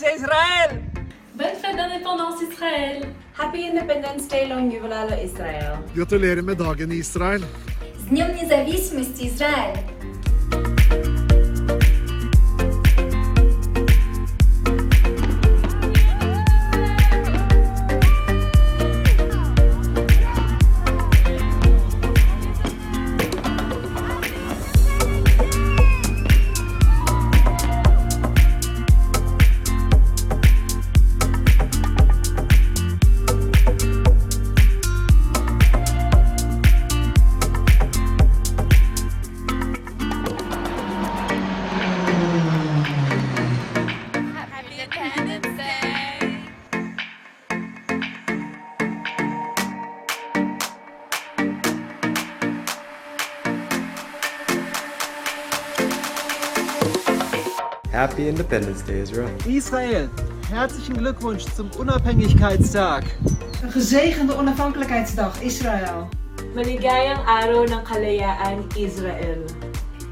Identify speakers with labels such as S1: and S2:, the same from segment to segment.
S1: Independencia Israel!
S2: Bonne fête d'indépendance Israël!
S3: Happy Independence Day, long jubileum Israel.
S4: Gratulerer med dagen i Israel.
S5: С Днем независимости Израиль!
S6: Happy Independence Day,
S7: Israel.
S1: Israel, herzlichen Glückwunsch zum Unabhängigkeitstag.
S8: Een gezegende Unabhängigkeitsdag, Israel.
S3: Maligayang araw ng kalayaan, Israel.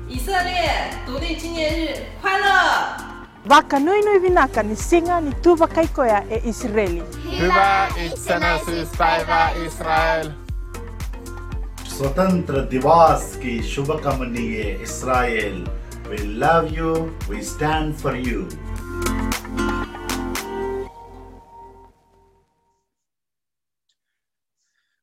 S9: Israel, tunay jinyenri, kwalo!
S10: Waka nui nui vinaka ni singa ni tuba kaikoya e Israeli.
S6: Tuba itsenasis päivä Israel.
S11: स्वतंत्र दिवस की Israel. Israel. We love you we stand for you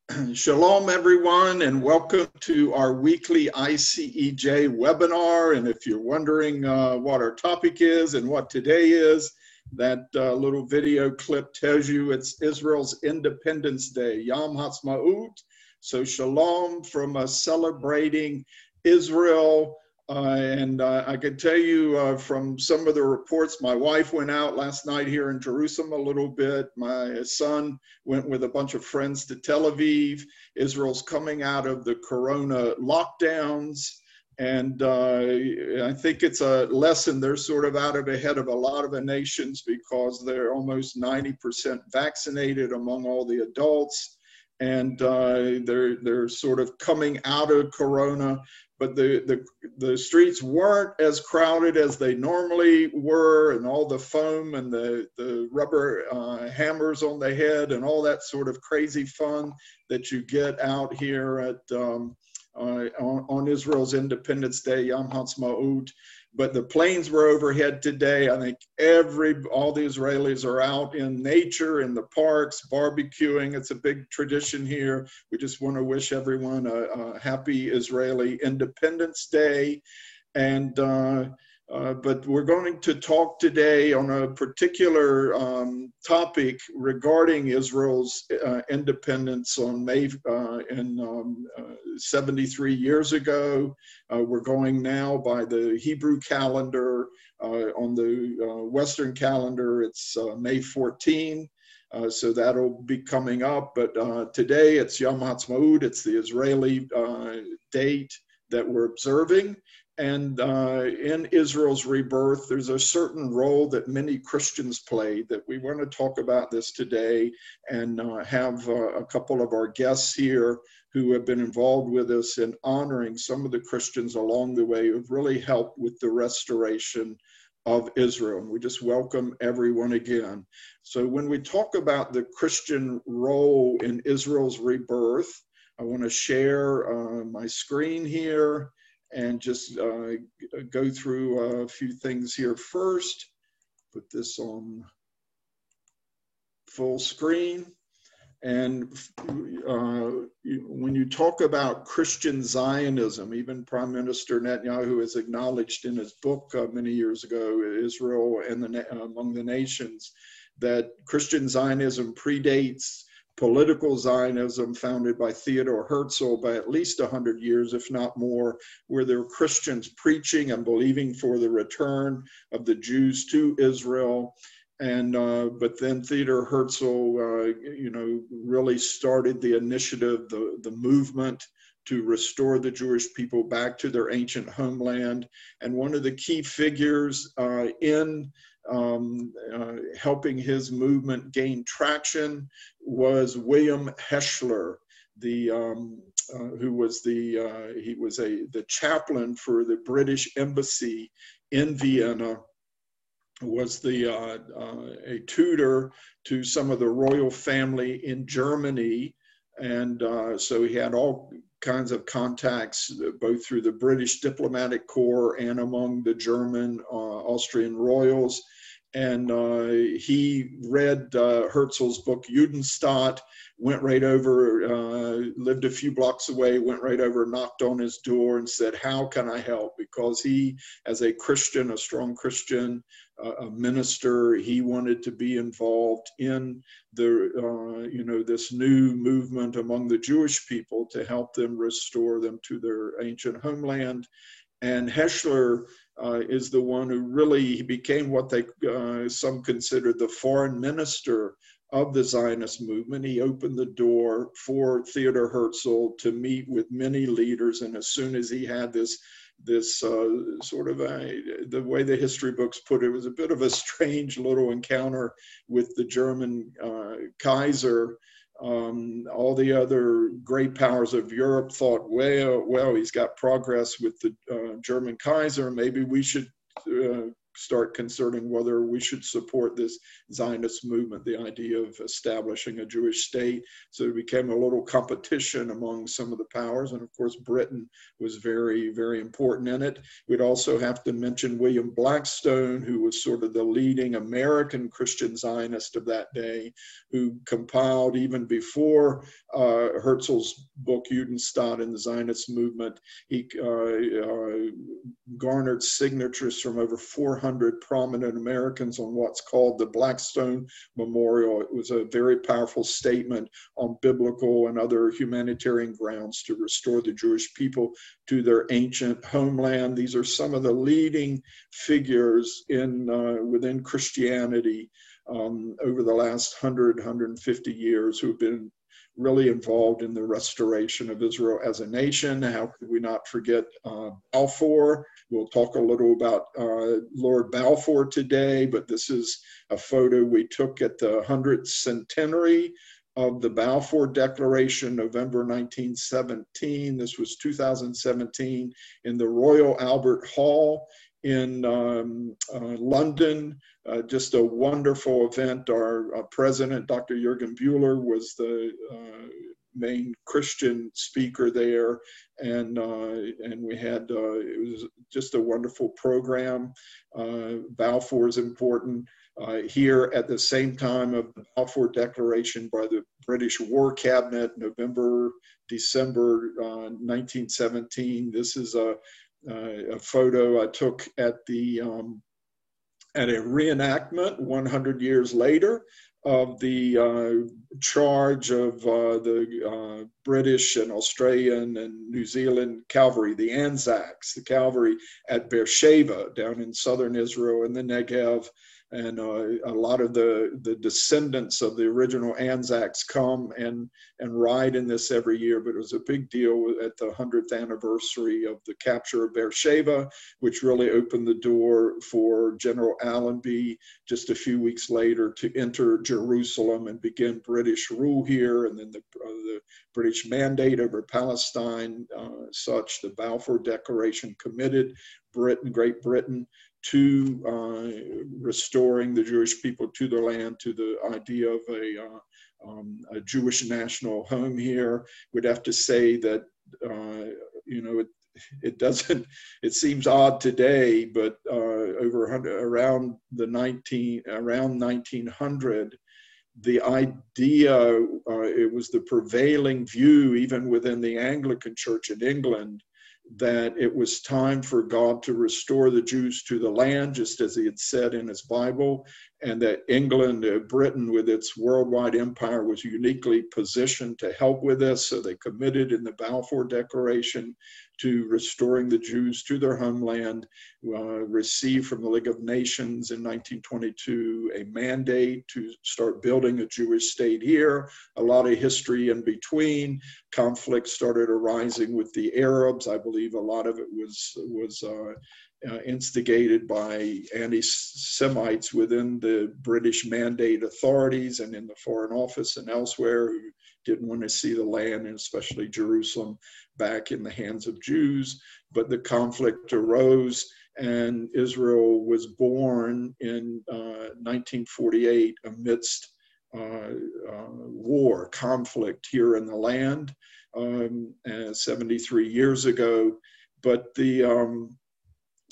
S12: Shalom, everyone, and welcome to our weekly ICEJ webinar. And if you're wondering uh, what our topic is and what today is, that uh, little video clip tells you it's Israel's Independence Day, Yom Ha'atzmaut. So, shalom from us celebrating Israel. Uh, and uh, I can tell you uh, from some of the reports, my wife went out last night here in Jerusalem a little bit. My son went with a bunch of friends to Tel Aviv. Israel's coming out of the corona lockdowns. And uh, I think it's a lesson. They're sort of out of ahead of a lot of the nations because they're almost 90% vaccinated among all the adults. And uh, they're, they're sort of coming out of corona but the, the the streets weren't as crowded as they normally were and all the foam and the the rubber uh, hammers on the head and all that sort of crazy fun that you get out here at um, uh, on, on Israel's Independence Day Yom Ha'atzmaut but the planes were overhead today. I think every all the Israelis are out in nature, in the parks, barbecuing. It's a big tradition here. We just want to wish everyone a, a happy Israeli Independence Day, and. Uh, uh, but we're going to talk today on a particular um, topic regarding Israel's uh, independence on May uh, in um, 73 years ago. Uh, we're going now by the Hebrew calendar. Uh, on the Western calendar, it's May 14. Uh, so that'll be coming up. But uh, today it's Yom Ha'atzmaut. It's the Israeli uh, date that we're observing. And uh, in Israel's rebirth, there's a certain role that many Christians played that we want to talk about this today and uh, have uh, a couple of our guests here who have been involved with us in honoring some of the Christians along the way who've really helped with the restoration of Israel. And we just welcome everyone again. So, when we talk about the Christian role in Israel's rebirth, I want to share uh, my screen here and just uh, go through a few things here first. Put this on full screen. And uh, when you talk about Christian Zionism, even Prime Minister Netanyahu has acknowledged in his book uh, many years ago, Israel and the, Among the Nations, that Christian Zionism predates political Zionism founded by Theodore Herzl by at least 100 years, if not more, where there were Christians preaching and believing for the return of the Jews to Israel and uh, but then Theodor Herzl, uh, you know, really started the initiative, the the movement to restore the Jewish people back to their ancient homeland. And one of the key figures uh, in um, uh, helping his movement gain traction was William Hechler, the um, uh, who was the uh, he was a the chaplain for the British embassy in Vienna was the uh, uh, a tutor to some of the royal family in Germany, and uh, so he had all kinds of contacts both through the British diplomatic corps and among the German uh, Austrian royals. And uh, he read uh, Herzl's book Judenstaat, went right over, uh, lived a few blocks away, went right over, knocked on his door, and said, "How can I help?" Because he, as a Christian, a strong Christian, a minister. He wanted to be involved in the, uh, you know, this new movement among the Jewish people to help them restore them to their ancient homeland. And Hechler uh, is the one who really became what they uh, some considered the foreign minister of the Zionist movement. He opened the door for Theodor Herzl to meet with many leaders, and as soon as he had this this uh, sort of a, the way the history books put it, it was a bit of a strange little encounter with the German uh, Kaiser. Um, all the other great powers of Europe thought, well, well, he's got progress with the uh, German Kaiser. Maybe we should uh, start concerning whether we should support this Zionist movement, the idea of establishing a Jewish state. So it became a little competition among some of the powers. And of course, Britain was very, very important in it. We'd also have to mention William Blackstone, who was sort of the leading American Christian Zionist of that day, who compiled even before uh, Herzl's book Judenstaat and the Zionist movement. He uh, uh, garnered signatures from over 400 prominent Americans on what's called the Blackstone Memorial. It was a very powerful statement on biblical and other humanitarian grounds to restore the Jewish people to their ancient homeland. These are some of the leading figures in uh, within Christianity um, over the last 100, 150 years who have been really involved in the restoration of Israel as a nation. How could we not forget uh, Balfour? We'll talk a little about uh, Lord Balfour today, but this is a photo we took at the 100th centenary of the Balfour Declaration, November 1917. This was 2017 in the Royal Albert Hall in um, uh, London. Uh, just a wonderful event. Our, our, president, Dr. Jürgen Bühler, was the uh, main Christian speaker there, and uh, and we had uh, it was just a wonderful program. Uh, Balfour is important. here at the same time of the Balfour Declaration by the British War Cabinet, November, December 1917. This is a uh, a photo I took at the um, at a reenactment 100 years later of the uh, charge of uh, the uh, British and Australian and New Zealand cavalry, the Anzacs, the cavalry at Beersheba down in southern Israel in the Negev and uh, a lot of the the descendants of the original Anzacs come and and ride in this every year. But it was a big deal at the hundredth anniversary of the capture of Beersheba, which really opened the door for General Allenby just a few weeks later to enter Jerusalem and begin British rule here, and then the uh, the British mandate over Palestine, uh, such the Balfour Declaration committed Britain, Great Britain to uh, restoring the Jewish people to their land, to the idea of a, uh, um, a Jewish national home here. We'd have to say that, uh, you know, it, it doesn't, it seems odd today, but uh, over around the 19, around 1900, the idea, uh, it was the prevailing view, even within the Anglican Church in England, that it was time for God to restore the Jews to the land, just as he had said in his Bible, and that England, uh, Britain, with its worldwide empire, was uniquely positioned to help with this. So they committed in the Balfour Declaration to restoring the Jews to their homeland, uh, received from the League of Nations in 1922 a mandate to start building a Jewish state here. A lot of history in between. Conflict started arising with the Arabs. I believe a lot of it was was. Uh, uh, instigated by anti Semites within the British Mandate authorities and in the Foreign Office and elsewhere who didn't want to see the land, and especially Jerusalem, back in the hands of Jews. But the conflict arose, and Israel was born in 1948 amidst war, conflict here in the land um, 73 years ago. But the um,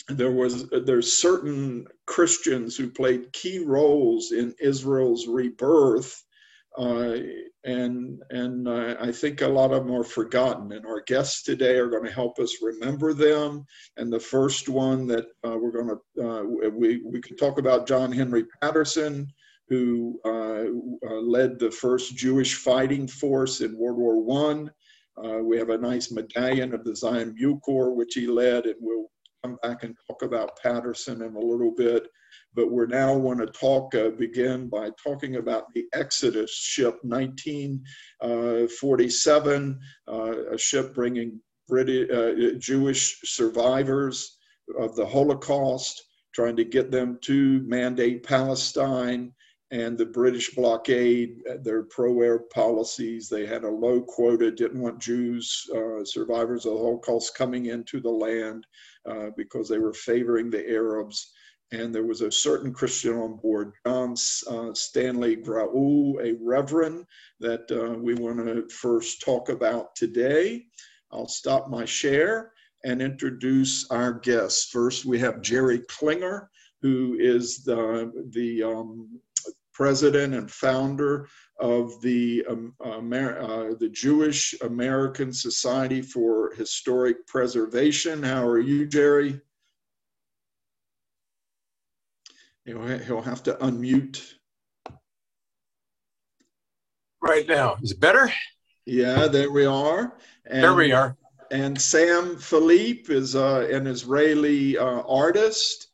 S12: there was there's certain Christians who played key roles in Israel's rebirth, uh, and and uh, I think a lot of them are forgotten. And our guests today are going to help us remember them. And the first one that uh, we're going to uh, we we can talk about John Henry Patterson, who uh, uh, led the first Jewish fighting force in World War One. we have a nice medallion of the Zion Bucor, which he led, and we'll come back and talk about Patterson in a little bit. But we're now want to talk, uh, begin by talking about the Exodus ship 1947, uh, a ship bringing British, uh, Jewish survivors of the Holocaust, trying to get them to mandate Palestine and the British blockade, their pro-Arab policies. They had a low quota, didn't want Jews, uh, survivors of the Holocaust, coming into the land uh, because they were favoring the Arabs. And there was a certain Christian on board, John uh, Stanley Grauel, a reverend that uh, we want to first talk about today. I'll stop my share and introduce our guests. First, we have Jerry Klinger, who is the, the um, president and founder of the, um, Amer- uh, the Jewish American Society for Historic Preservation. How are you, Jerry? He'll, he'll have to unmute.
S13: Right now. Is it better?
S12: Yeah, there we are.
S13: And, there we are.
S12: And Sam Philippe is uh, an Israeli uh, artist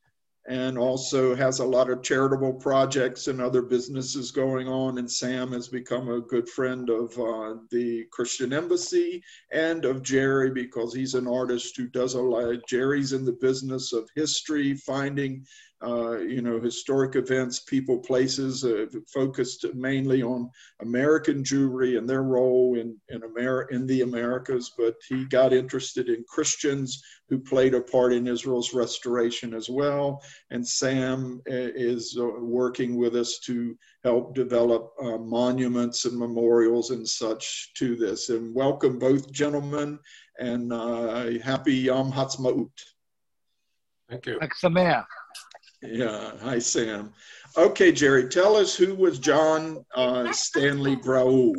S12: and also has a lot of charitable projects and other businesses going on. And Sam has become a good friend of uh, the Christian Embassy and of Jerry because he's an artist who does a lot. Jerry's in the business of history, finding uh, you know, historic events, people, places, uh, focused mainly on American Jewry and their role in in, Amer- in the Americas. But he got interested in Christians who played a part in Israel's restoration as well. And Sam uh, is uh, working with us to help develop uh, monuments and memorials and such to this. And welcome both gentlemen, and happy Yom Ha'atzmaut.
S13: Thank you.
S12: Yeah. Hi, Sam. Okay, Jerry, tell us who was John uh, Stanley Grauel?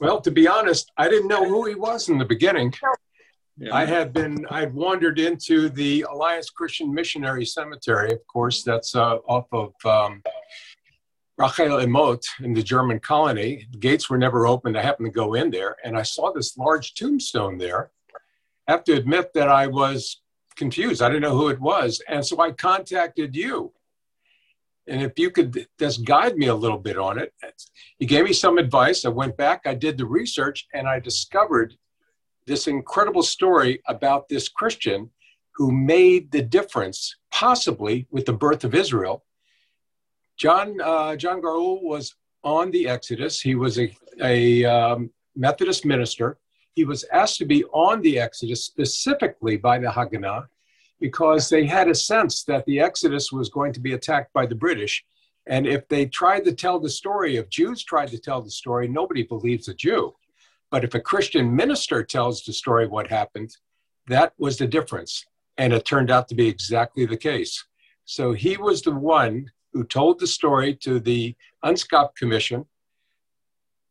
S13: Well, to be honest, I didn't know who he was in the beginning. Yeah. I had been, I'd wandered into the Alliance Christian Missionary Cemetery, of course, that's uh, off of um, Rachel Emot in the German colony. The gates were never opened. I happened to go in there and I saw this large tombstone there. I have to admit that I was confused. I didn't know who it was. And so I contacted you. And if you could just guide me a little bit on it, you gave me some advice. I went back, I did the research, and I discovered this incredible story about this Christian who made the difference, possibly with the birth of Israel. John uh, John Grauel was on the Exodus. He was a, a um, Methodist minister he was asked to be on the Exodus specifically by the Haganah because they had a sense that the Exodus was going to be attacked by the British. And if they tried to tell the story, if Jews tried to tell the story, nobody believes a Jew. But if a Christian minister tells the story what happened, that was the difference. And it turned out to be exactly the case. So he was the one who told the story to the UNSCOP Commission,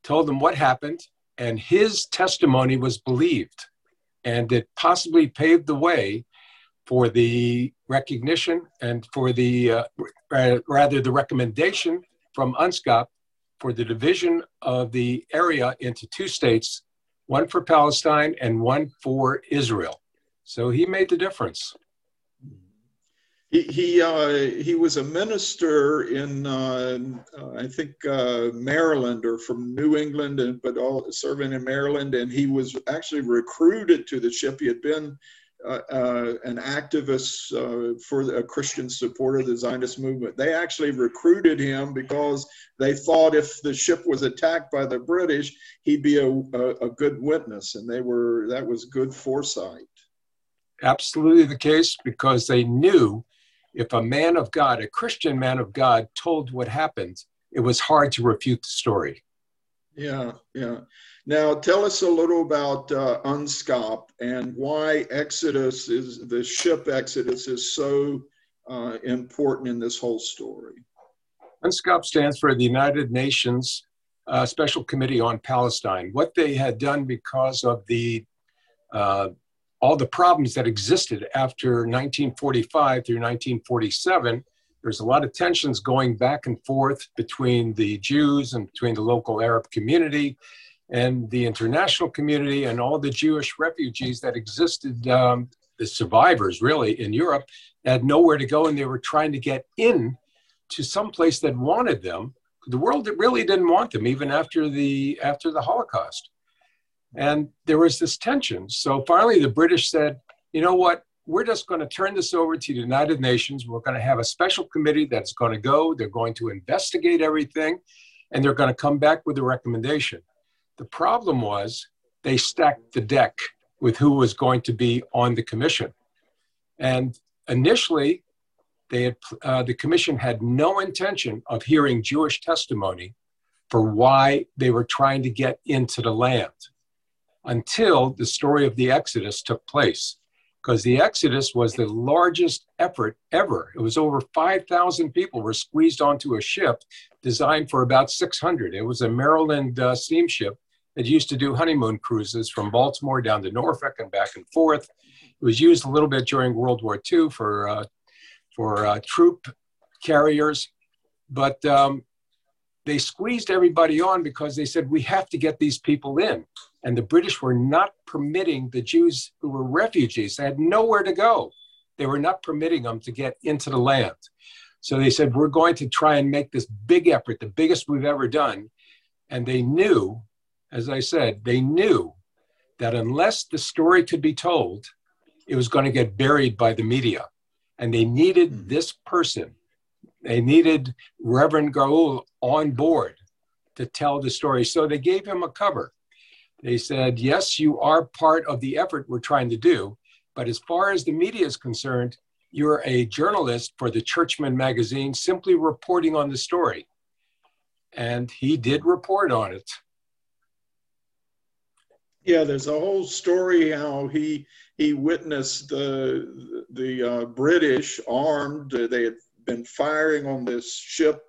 S13: told them what happened, and his testimony was believed. And it possibly paved the way for the recognition and for the, uh, rather, the recommendation from UNSCOP for the division of the area into two states, one for Palestine and one for Israel. So he made the difference.
S12: He he, uh, he was a minister in uh, I think uh, Maryland or from New England, and but all serving in Maryland, and he was actually recruited to the ship. He had been Uh, uh, an activist uh, for a Christian supporter of the Zionist movement. They actually recruited him because they thought if the ship was attacked by the British, he'd be a, a, a good witness, and they were that was good foresight.
S13: absolutely the case because they knew if a man of God, a Christian man of God, told what happened, it was hard to refute the story.
S12: Yeah, yeah. Now tell us a little about uh, UNSCOP and why Exodus is the ship Exodus is so uh, important in this whole story.
S13: UNSCOP stands for the United Nations uh, Special Committee on Palestine. What they had done because of the uh, all the problems that existed after 1945 through 1947 there's a lot of tensions going back and forth between the Jews and between the local Arab community and the international community and all the Jewish refugees that existed, um, the survivors really in Europe, had nowhere to go and they were trying to get in to some place that wanted them. The world really didn't want them even after the after the Holocaust. And there was this tension. So finally the British said, you know what, we're just going to turn this over to the United Nations. We're going to have a special committee that's going to go, they're going to investigate everything, and they're going to come back with a recommendation. The problem was they stacked the deck with who was going to be on the commission. And initially, they had, uh, the commission had no intention of hearing Jewish testimony for why they were trying to get into the land until the story of the Exodus took place because the Exodus was the largest effort ever. It was over 5,000 people were squeezed onto a ship designed for about 600. It was a Maryland uh, steamship that used to do honeymoon cruises from Baltimore down to Norfolk and back and forth. It was used a little bit during World War II for, uh, for uh, troop carriers, but um, they squeezed everybody on because they said, we have to get these people in. And the British were not permitting the Jews who were refugees, they had nowhere to go. They were not permitting them to get into the land. So they said, we're going to try and make this big effort, the biggest we've ever done. And they knew, as I said, they knew that unless the story could be told, it was going to get buried by the media. And they needed mm-hmm. this person. They needed Reverend Grauel on board to tell the story. So they gave him a cover. They said, yes, you are part of the effort we're trying to do, but as far as the media is concerned, you're a journalist for the Churchman magazine simply reporting on the story. And he did report on it.
S12: Yeah, there's a whole story how he he witnessed the the uh, British armed. They had been firing on this ship,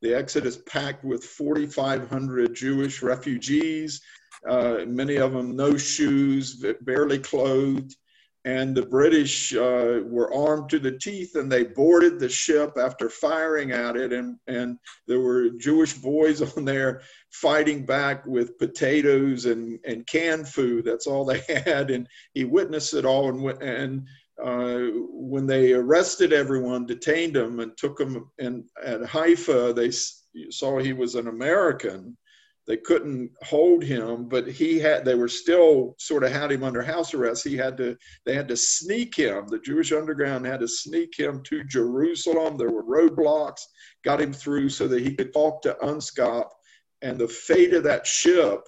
S12: the Exodus, packed with 4,500 Jewish refugees uh, many of them no shoes, barely clothed. And the British uh, were armed to the teeth and they boarded the ship after firing at it. And, and there were Jewish boys on there fighting back with potatoes and, and canned food. That's all they had. And he witnessed it all. And, and uh, when they arrested everyone, detained them, and took them in, at Haifa, they saw he was an American they couldn't hold him but he had they were still sort of had him under house arrest. He had to they had to sneak him. The jewish underground had to sneak him to jerusalem. There were roadblocks got him through so that he could talk to unscop. And the fate of that ship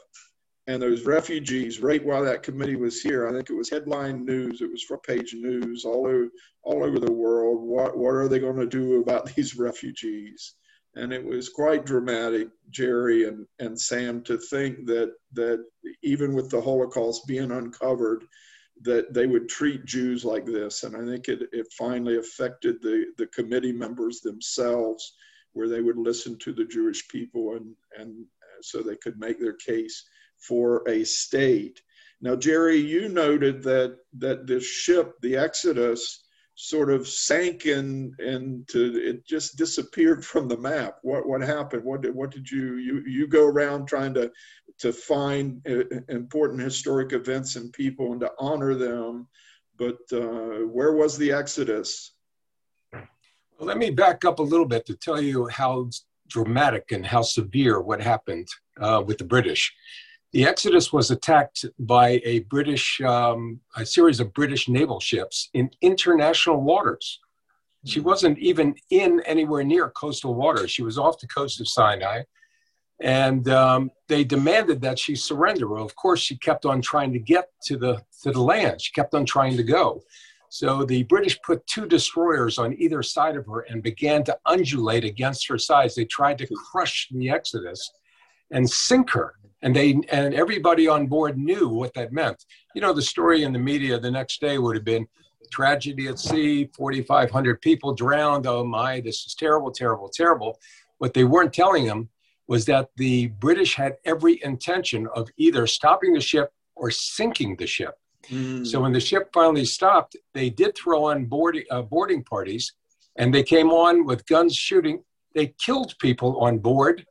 S12: and those refugees right while that committee was here i think it was headline news it was front page news all over all over the world. What what are they going to do about these refugees and it was quite dramatic, Jerry and, and Sam, to think that that even with the Holocaust being uncovered, that they would treat Jews like this. And I think it, it finally affected the, the committee members themselves, where they would listen to the Jewish people and, and so they could make their case for a state. Now, Jerry, you noted that that this ship, the Exodus, sort of sank in and to, it just disappeared from the map. What what happened? What did what did you you you go around trying to to find uh, important historic events and people and to honor them, but uh, where was the Exodus?
S13: Well, let me back up a little bit to tell you how dramatic and how severe what happened uh, with the British. The Exodus was attacked by a British, um, a series of British naval ships in international waters. She hmm. wasn't even in anywhere near coastal waters. She was off the coast of Sinai. And um, they demanded that she surrender. Well, of course, she kept on trying to get to the, to the land. She kept on trying to go. So the British put two destroyers on either side of her and began to undulate against her sides. They tried to crush the Exodus and sink her. And they and everybody on board knew what that meant. You know, the story in the media the next day would have been tragedy at sea, 4,500 people drowned. Oh my, this is terrible, terrible, terrible. What they weren't telling them was that the British had every intention of either stopping the ship or sinking the ship. Mm. So when the ship finally stopped, they did throw on boarding, uh, boarding parties and they came on with guns shooting. They killed people on board.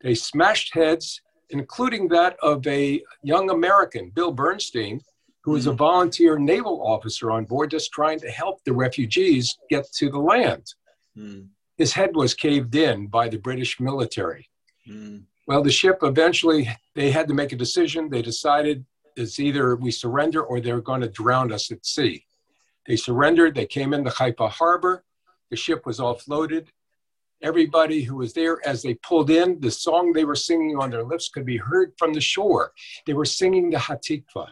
S13: They smashed heads, including that of a young American, Bill Bernstein, who was a volunteer naval officer on board just trying to help the refugees get to the land. Mm. His head was caved in by the British military. Mm. Well, the ship eventually, they had to make a decision. They decided it's either we surrender or they're going to drown us at sea. They surrendered. They came into Haifa harbor. The ship was offloaded. Everybody who was there as they pulled in, the song they were singing on their lips could be heard from the shore. They were singing the Hatikva.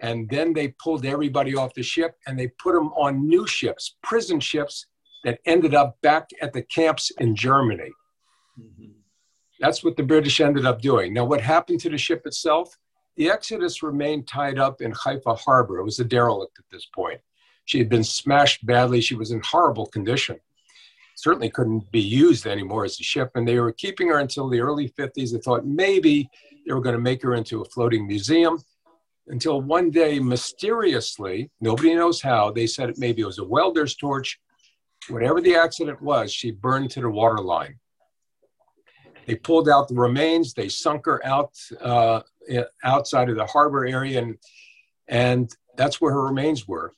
S13: And then they pulled everybody off the ship and they put them on new ships, prison ships that ended up back at the camps in Germany. Mm-hmm. That's what the British ended up doing. Now, what happened to the ship itself? The Exodus remained tied up in Haifa harbor. It was a derelict at this point. She had been smashed badly. She was in horrible condition. Certainly couldn't be used anymore as a ship. And they were keeping her until the early 50s. They thought maybe they were going to make her into a floating museum until one day, mysteriously, nobody knows how, they said it maybe it was a welder's torch. Whatever the accident was, she burned to the water line. They pulled out the remains. They sunk her out uh, outside of the harbor area, and and that's where her remains were.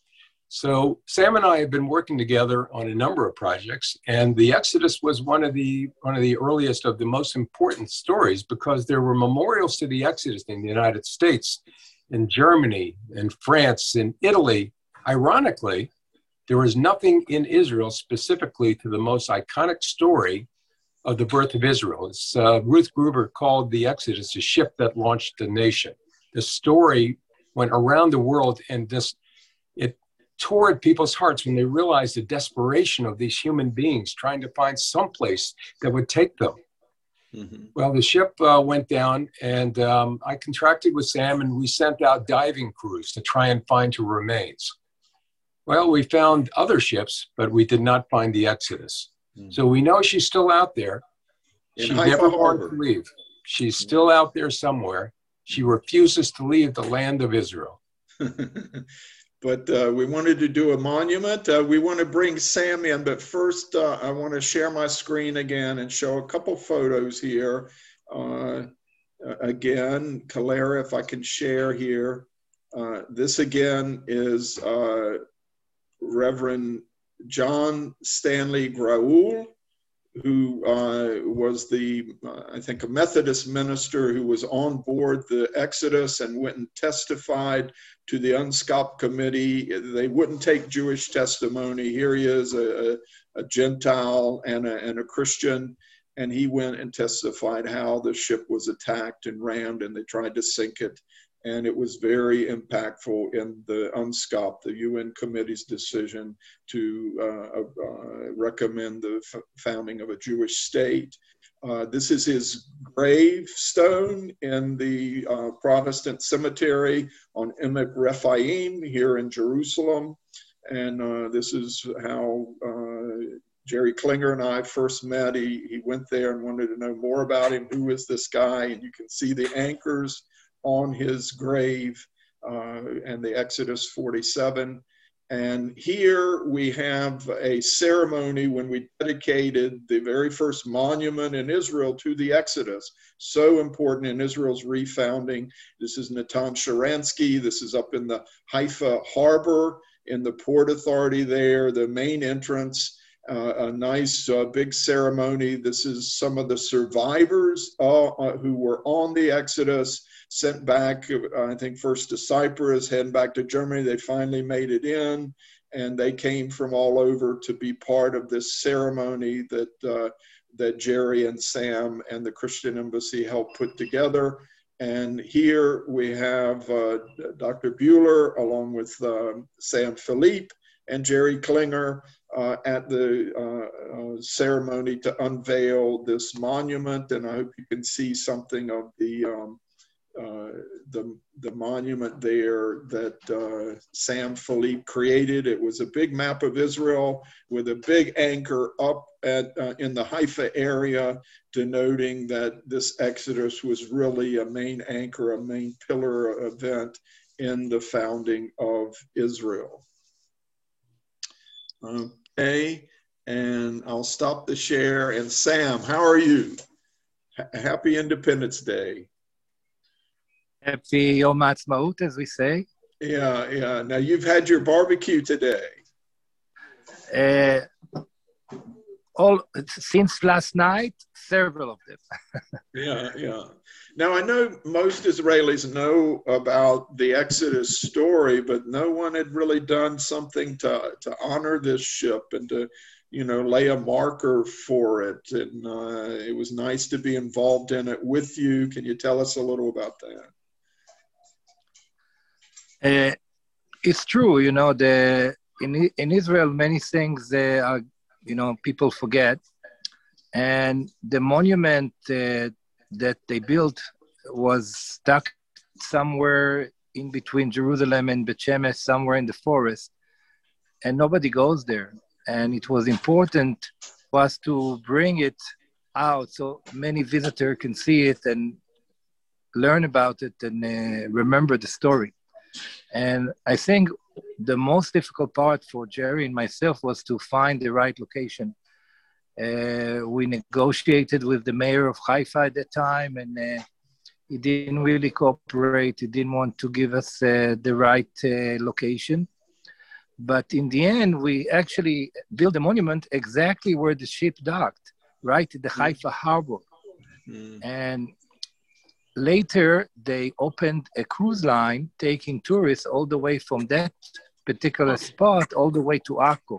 S13: So Sam and I have been working together on a number of projects, and the Exodus was one of the one of the earliest of the most important stories because there were memorials to the Exodus in the United States in Germany, in France, in Italy. Ironically, there was nothing in Israel specifically to the most iconic story of the birth of Israel. It's, uh, Ruth Gruber called the Exodus a ship that launched the nation. The story went around the world and just tore at people's hearts when they realized the desperation of these human beings trying to find some place that would take them. Mm-hmm. Well, the ship uh, went down, and um, I contracted with Sam, and we sent out diving crews to try and find her remains. Well, we found other ships, but we did not find the Exodus. Mm-hmm. So we know she's still out there. In she Haifa never wanted to leave. She's mm-hmm. still out there somewhere. She refuses to leave the land of Israel.
S12: but uh, we wanted to do a monument. Uh, we want to bring Sam in, but first uh, I want to share my screen again and show a couple photos here. Uh, again, Calera, if I can share here. Uh, this again is uh, Reverend John Stanley Grauel who uh, was the, uh, I think, a Methodist minister who was on board the Exodus and went and testified to the UNSCOP committee. They wouldn't take Jewish testimony. Here he is, a, a Gentile and a, and a Christian, and he went and testified how the ship was attacked and rammed, and they tried to sink it and it was very impactful in the UNSCOP, the UN committee's decision to uh, uh, recommend the founding of a Jewish state. Uh, this is his gravestone in the uh, Protestant cemetery on Emek Rephaim here in Jerusalem. And uh, this is how uh, Jerry Klinger and I first met. He, he went there and wanted to know more about him. Who is this guy? And you can see the anchors on his grave uh, and the Exodus 47. And here we have a ceremony when we dedicated the very first monument in Israel to the Exodus. So important in Israel's refounding. This is Natan Sharansky. This is up in the Haifa harbor in the Port Authority there, the main entrance. Uh, a nice uh, big ceremony. This is some of the survivors uh, uh who were on the Exodus sent back, I think, first to Cyprus, heading back to Germany. They finally made it in, and they came from all over to be part of this ceremony that uh, that Jerry and Sam and the Christian Embassy helped put together. And here we have uh, Dr. Bühler along with um, Sam Philippe and Jerry Klinger uh, at the uh, uh, ceremony to unveil this monument. And I hope you can see something of the um, the, the monument there that uh, Sam Philippe created. It was a big map of Israel with a big anchor up at, uh, in the Haifa area, denoting that this Exodus was really a main anchor, a main pillar event in the founding of Israel. Okay, and I'll stop the share. And Sam, how are you? H- happy Independence Day.
S14: Happy Yom Ha'atzmaut, as we say.
S12: Yeah, yeah. Now you've had your barbecue today.
S14: Uh, all since last night, several of them.
S12: yeah, yeah. Now I know most Israelis know about the Exodus story, but no one had really done something to to honor this ship and to you know lay a marker for it. And uh, it was nice to be involved in it with you. Can you tell us a little about that?
S14: Uh, it's true, you know. The in in Israel, many things uh, are, you know, people forget, and the monument uh, that they built was stuck somewhere in between Jerusalem and Beth somewhere in the forest, and nobody goes there. And it was important for us to bring it out so many visitors can see it and learn about it and uh, remember the story. And I think the most difficult part for Jerry and myself was to find the right location. Uh, we negotiated with the mayor of Haifa at that time, and uh, he didn't really cooperate. He didn't want to give us uh, the right uh, location. But in the end, we actually built a monument exactly where the ship docked, right at the mm. Haifa harbor. Mm. And later they opened a cruise line taking tourists all the way from that particular spot all the way to Akko.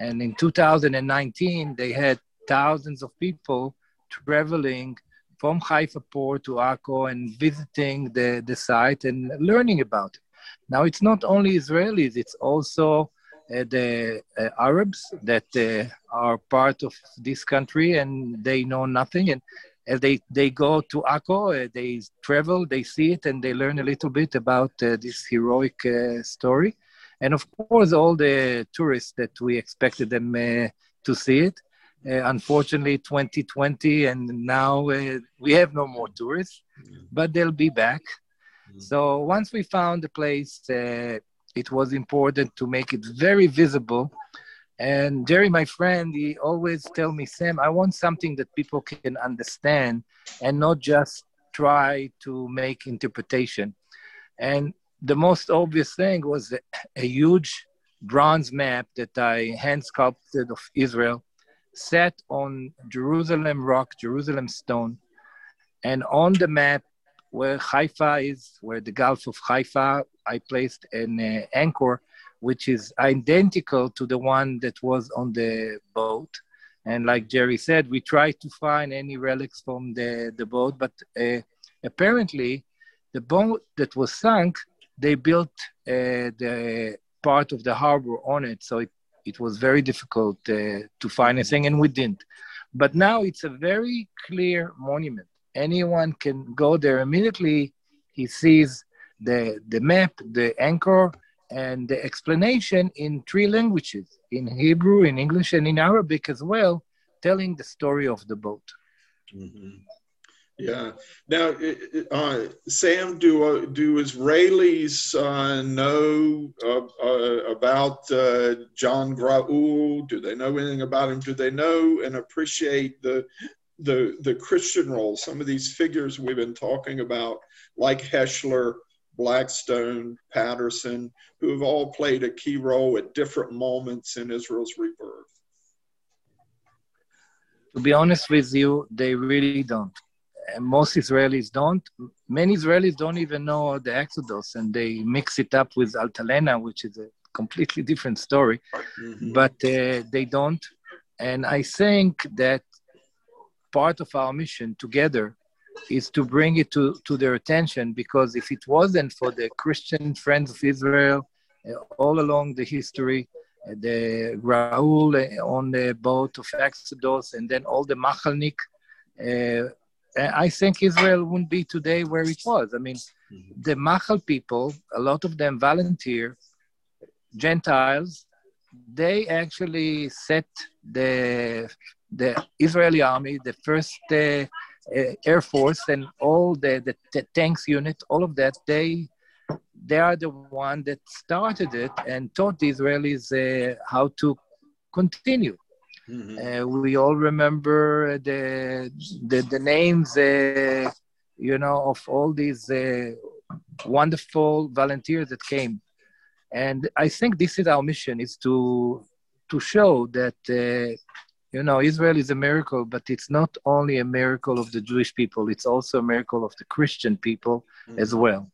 S14: And in 2019, they had thousands of people traveling from Haifa port to Akko and visiting the, the site and learning about it. Now, it's not only Israelis, it's also uh, the uh, Arabs that uh, are part of this country and they know nothing. And as they, they go to Akko, uh, they travel, they see it, and they learn a little bit about uh, this heroic uh, story. And of course, all the tourists that we expected them uh, to see it. Uh, unfortunately, 2020, and now uh, we have no more tourists, but they'll be back. Mm-hmm. So once we found the place, it was important to make it very visible and Jerry, my friend, he always tell me, Sam, I want something that people can understand and not just try to make interpretation. And the most obvious thing was a, huge bronze map that I hand sculpted of Israel, set on Jerusalem rock, Jerusalem stone. And on the map where Haifa is, where the Gulf of Haifa, I placed an uh, anchor which is identical to the one that was on the boat. And like Jerry said, we tried to find any relics from the, the boat, but uh, apparently the boat that was sunk, they built uh, the part of the harbor on it. So it, it was very difficult uh, to find anything, and we didn't. But now it's a very clear monument. Anyone can go there immediately. He sees the, the map, the anchor, and the explanation in three languages in Hebrew, in English, and in Arabic as well, telling the story of the boat.
S12: Mm-hmm. Yeah. Now, uh, Sam, do uh, do Israelis uh, know uh, uh, about uh, John Grauel? Do they know anything about him? Do they know and appreciate the the the Christian role? Some of these figures we've been talking about, like Hechler, Blackstone, Patterson, who have all played a key role at different moments in Israel's rebirth?
S14: To be honest with you, they really don't. And most Israelis don't. Many Israelis don't even know the Exodus, and they mix it up with Altalena, which is a completely different story. Mm-hmm. But uh, they don't. And I think that part of our mission together is to bring it to, to their attention because if it wasn't for the Christian friends of Israel uh, all along the history, uh, the Raul uh, on the boat of Exodus, and then all the Machalnik, uh, I think Israel wouldn't be today where it was. I mean, mm-hmm. the Machal people, a lot of them volunteer, Gentiles, they actually set the the Israeli army, the first uh, uh, Air Force and all the, the, the, tanks unit, all of that, they they are the one that started it and taught the Israelis uh, how to continue. Mm-hmm. Uh, we all remember the the, the names, uh, you know, of all these uh, wonderful volunteers that came, and I think this is our mission: is to to show that you know, Israel is a miracle, but it's not only a miracle of the Jewish people, it's also a miracle of the Christian people mm-hmm. as well.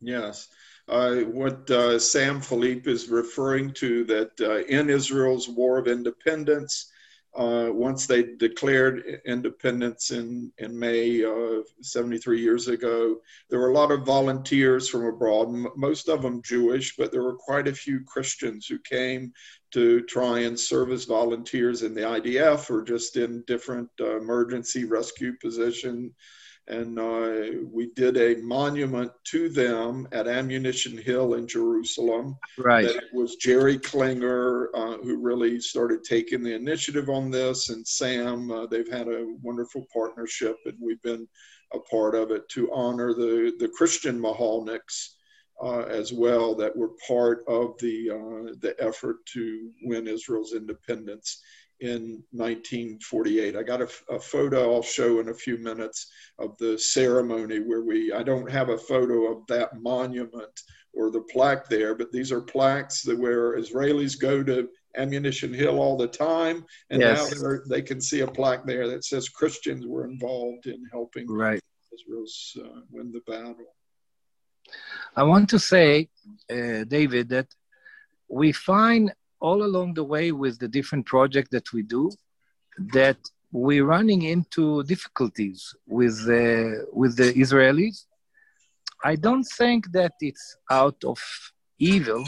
S12: Yes. Uh, what uh, Sam Philipe is referring to that uh, in Israel's War of Independence, uh, once they declared independence in, in May uh, 73 years ago, there were a lot of volunteers from abroad, most of them Jewish, but there were quite a few Christians who came to try and serve as volunteers in the IDF or just in different uh, emergency rescue position. And uh, we did a monument to them at Ammunition Hill in Jerusalem.
S14: Right.
S12: That was Jerry Klinger uh, who really started taking the initiative on this, and Sam. Uh, they've had a wonderful partnership, and we've been a part of it to honor the the Christian Mahalniks uh, as well that were part of the uh, the effort to win Israel's independence in 1948. I got a, a, photo I'll show in a few minutes of the ceremony where we. I don't have a photo of that monument or the plaque there, but these are plaques that where Israelis go to Ammunition Hill all the time, and yes. now they can see a plaque there that says Christians were involved in helping
S14: right.
S12: Israel's uh, win the battle.
S14: I want to say, uh, David, that we find all along the way with the different projects that we do that we're running into difficulties with uh, with the Israelis. I don't think that it's out of evil.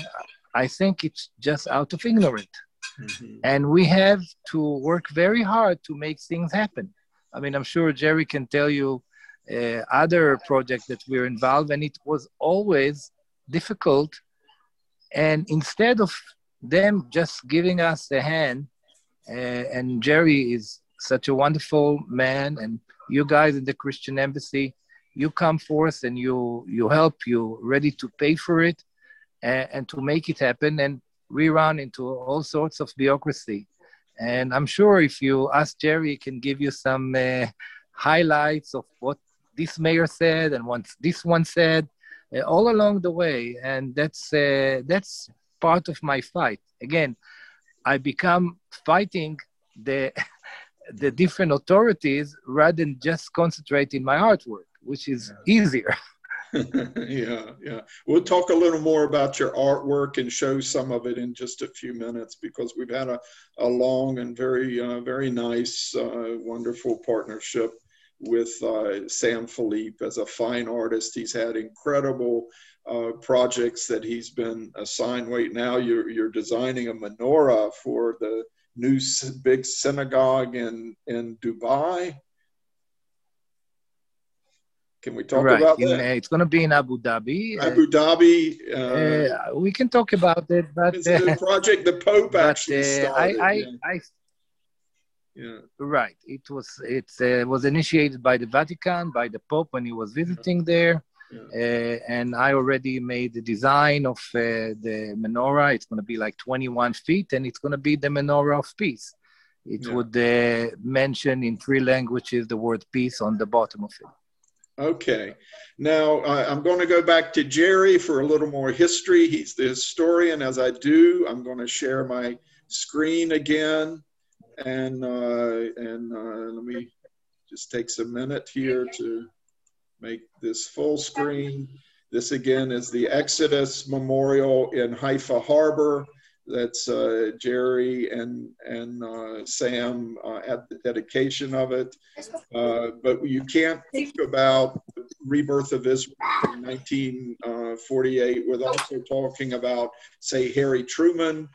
S14: I think it's just out of ignorance. Mm-hmm. And we have to work very hard to make things happen. I mean, I'm sure Jerry can tell you uh, other projects that we're involved and it was always difficult and instead of them just giving us a hand uh, and jerry is such a wonderful man and you guys in the christian embassy you come forth and you you help you ready to pay for it and, and to make it happen and we run into all sorts of bureaucracy. And i'm sure if you ask jerry he can give you some uh, highlights of what this mayor said and once this one said uh, all along the way. And that's uh, that's part of my fight again i become fighting the the different authorities rather than just concentrating my artwork which is yeah. easier
S12: yeah yeah we'll talk a little more about your artwork and show some of it in just a few minutes because we've had a, a long and very uh, very nice uh, wonderful partnership with uh, Sam Philipe as a fine artist. He's had incredible uh, projects that he's been assigned. Wait, now you're, you're designing a menorah for the new big synagogue in, in Dubai. Can we talk
S14: right.
S12: about
S14: in,
S12: that?
S14: Uh, it's going to be in Abu Dhabi.
S12: Abu Dhabi.
S14: Uh, we can talk about it, but
S12: it's the project the Pope actually
S14: uh,
S12: started.
S14: I, I, yeah. I
S12: yeah.
S14: Right. It was it uh, was initiated by the Vatican by the Pope when he was visiting there, yeah. uh, and I already made the design of uh, the menorah. It's going to be like 21 feet, and it's going to be the menorah of peace. It yeah. would uh, mention in three languages the word peace on the bottom of it.
S12: Okay. Now uh, I'm going to go back to Jerry for a little more history. He's the historian. As I do, I'm going to share my screen again and uh, and uh, let me just takes a minute here to make this full screen. This again is the Exodus Memorial in Haifa Harbor. That's uh, Jerry and and uh, Sam uh, at the dedication of it. Uh, but you can't think about the rebirth of Israel in 1948 without also talking about, say, Harry Truman, uh,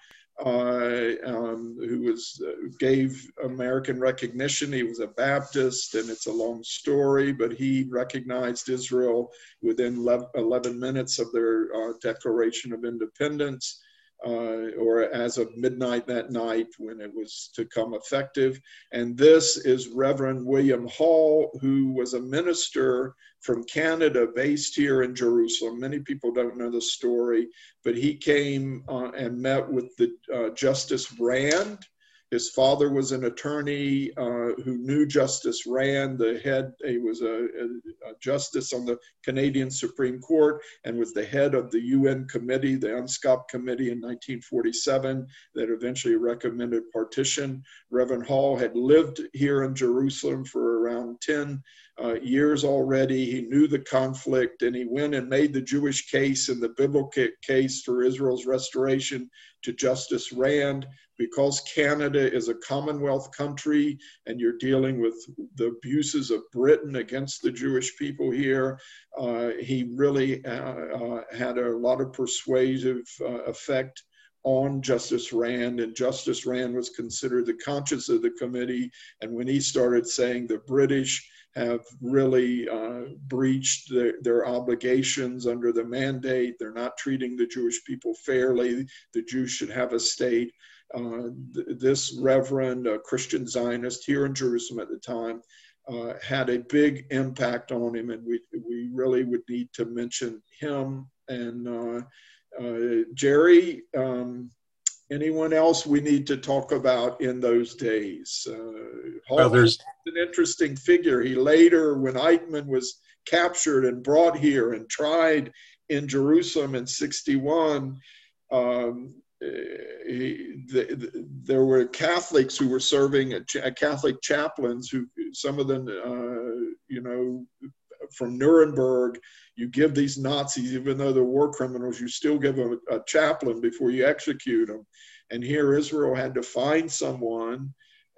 S12: um, who was uh, gave American recognition. He was a Baptist, and it's a long story, but he recognized Israel within 11 minutes of their uh, Declaration of Independence. Uh, or as of midnight that night when it was to come effective. And this is Reverend William Hull, who was a minister from Canada based here in Jerusalem. Many people don't know the story, but he came uh, and met with the uh, Justice Rand. His father was an attorney uh, who knew Justice Rand, the head, he was a, a, justice on the Canadian Supreme Court and was the head of the UN committee, the UNSCOP committee in 1947 that eventually recommended partition. Reverend Hull had lived here in Jerusalem for around 10 uh, years already. He knew the conflict and he went and made the Jewish case and the biblical case for Israel's restoration to Justice Rand. Because Canada is a Commonwealth country and you're dealing with the abuses of Britain against the Jewish people here, uh, he really uh, uh had a lot of persuasive uh, effect on Justice Rand, and Justice Rand was considered the conscience of the committee. And when he started saying the British have really uh, breached their, their, obligations under the mandate. They're not treating the Jewish people fairly. The Jews should have a state. Uh, th- this reverend, a Christian Zionist here in Jerusalem at the time, uh, had a big impact on him, and we, we really would need to mention him. And uh, uh, Jerry, um, anyone else we need to talk about in those days? Uh, well, there's an interesting figure. He later, when Eichmann was captured and brought here and tried in Jerusalem in 61, um, he, the, the, there were Catholics who were serving a, a Catholic chaplains who some of them, uh, you know, from Nuremberg, you give these Nazis, even though they're war criminals, you still give them a, a chaplain before you execute them. And here Israel had to find someone,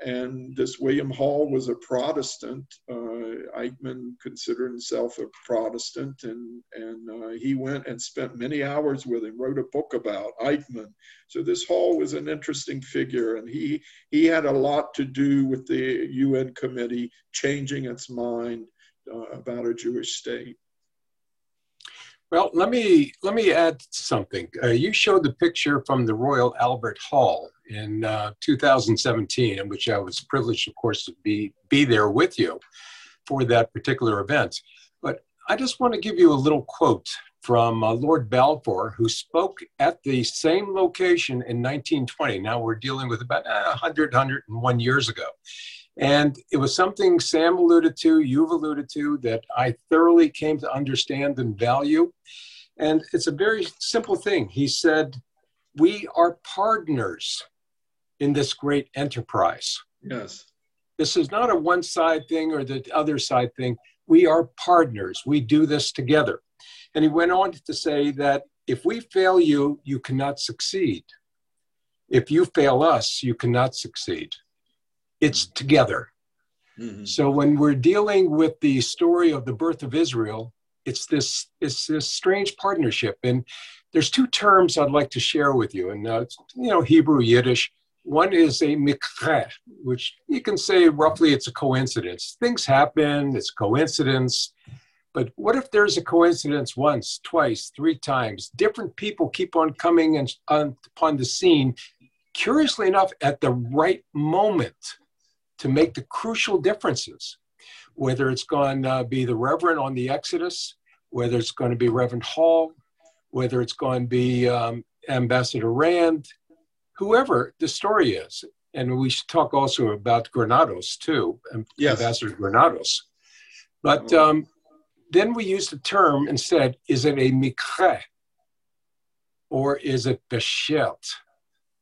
S12: and this William Hull was a Protestant. Uh, Eichmann considered himself a Protestant, and and uh, he went and spent many hours with him. Wrote a book about Eichmann. So this Hull was an interesting figure, and he he had a lot to do with the UN committee changing its mind uh, about a Jewish state.
S13: Well, let me let me add something. Uh, you showed the picture from the Royal Albert Hall in uh, 2017, in which I was privileged, of course, to be be there with you for that particular event. But I just want to give you a little quote from uh, Lord Balfour, who spoke at the same location in 1920. Now we're dealing with about 100, uh, 101 years ago. And it was something Sam alluded to, you've alluded to, that I thoroughly came to understand and value. And it's a very simple thing. He said, We are partners in this great enterprise.
S12: Yes.
S13: This is not a one side thing or the other side thing. We are partners. We do this together. And he went on to say that if we fail you, you cannot succeed. If you fail us, you cannot succeed it's together. Mm-hmm. So when we're dealing with the story of the birth of Israel, it's this it's this strange partnership. And there's two terms I'd like to share with you, and uh, you know Hebrew Yiddish. One is a mikra, which you can say roughly it's a coincidence. Things happen, it's coincidence. But what if there's a coincidence once, twice, three times? Different people keep on coming and on, upon the scene, curiously enough, at the right moment to make the crucial differences, whether it's going to be the Reverend on the Exodus, whether it's going to be Reverend Hull, whether it's going to be um, Ambassador Rand, whoever the story is. And we should talk also about Granados too, yes. Ambassador Granados. But um, then we use the term instead, is it a mikre or is it beshert?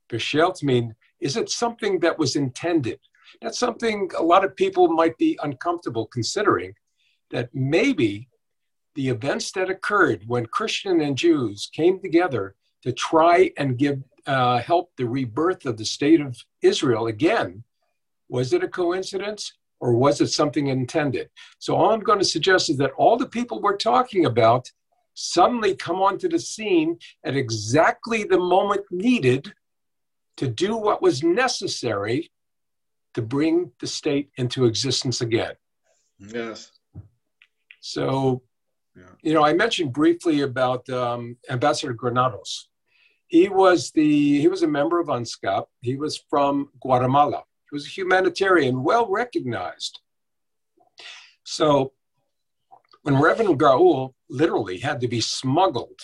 S13: Beshert mean, is it something that was intended? That's something a lot of people might be uncomfortable considering that maybe the events that occurred when Christian and Jews came together to try and give uh, help the rebirth of the state of Israel again. Was it a coincidence or was it something intended? So, all I'm going to suggest is that all the people we're talking about suddenly come onto the scene at exactly the moment needed to do what was necessary to bring the state into existence again.
S12: Yes.
S13: So, you know, I mentioned briefly about um, Ambassador Granados. He was the he was a member of UNSCOP. He was from Guatemala. He was a humanitarian, well recognized. So, when Reverend Grauel literally had to be smuggled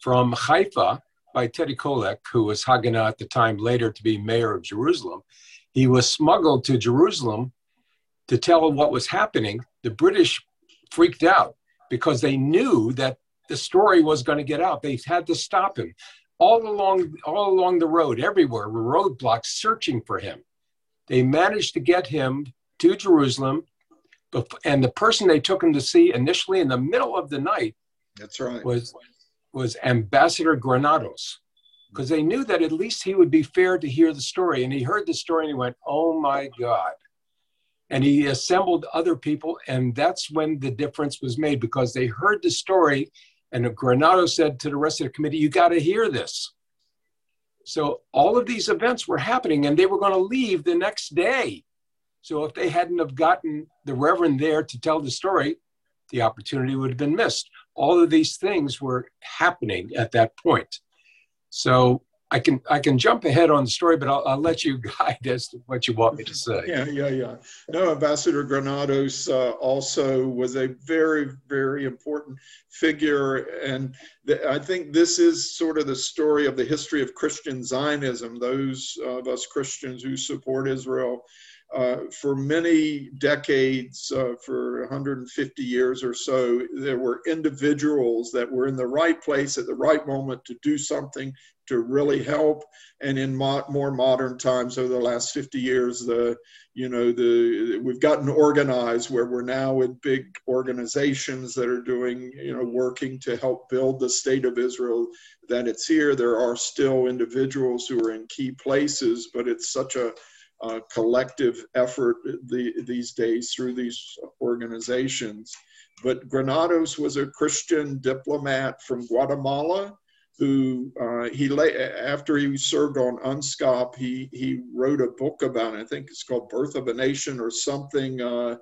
S13: from Haifa by Teddy Kollek, who was Haganah at the time, later to be mayor of Jerusalem, he was smuggled to Jerusalem to tell what was happening. The British freaked out because they knew that the story was going to get out. They had to stop him. All along, all along the road, everywhere were roadblocks searching for him. They managed to get him to Jerusalem, and the person they took him to see initially in the middle of the night
S12: that's right
S13: was was ambassador granados because they knew that at least he would be fair to hear the story and he heard the story and he went oh my god and he assembled other people and that's when the difference was made because they heard the story and Granado said to the rest of the committee you got to hear this so all of these events were happening and they were going to leave the next day so if they hadn't have gotten the reverend there to tell the story, the opportunity would have been missed. All of these things were happening at that point. So I can I can jump ahead on the story, but I'll, I'll let you guide as to what you want me to say.
S12: Yeah, yeah, yeah. No, Ambassador Granados uh, also was a very, very important figure, and the, I think this is sort of the story of the history of Christian Zionism. Those of us Christians who support Israel uh, for many decades, uh, for 150 years or so, there were individuals that were in the right place at the right moment to do something to really help. And in mo- more modern times, over the last 50 years, the you know the we've gotten organized where we're now with big organizations that are doing you know working to help build the state of Israel. That it's here. There are still individuals who are in key places, but it's such a uh, collective effort the, these days through these organizations. But Granados was a Christian diplomat from Guatemala who uh, he lay, after he served on UNSCOP, he he wrote a book about it. I think it's called Birth of a Nation or something. Uh,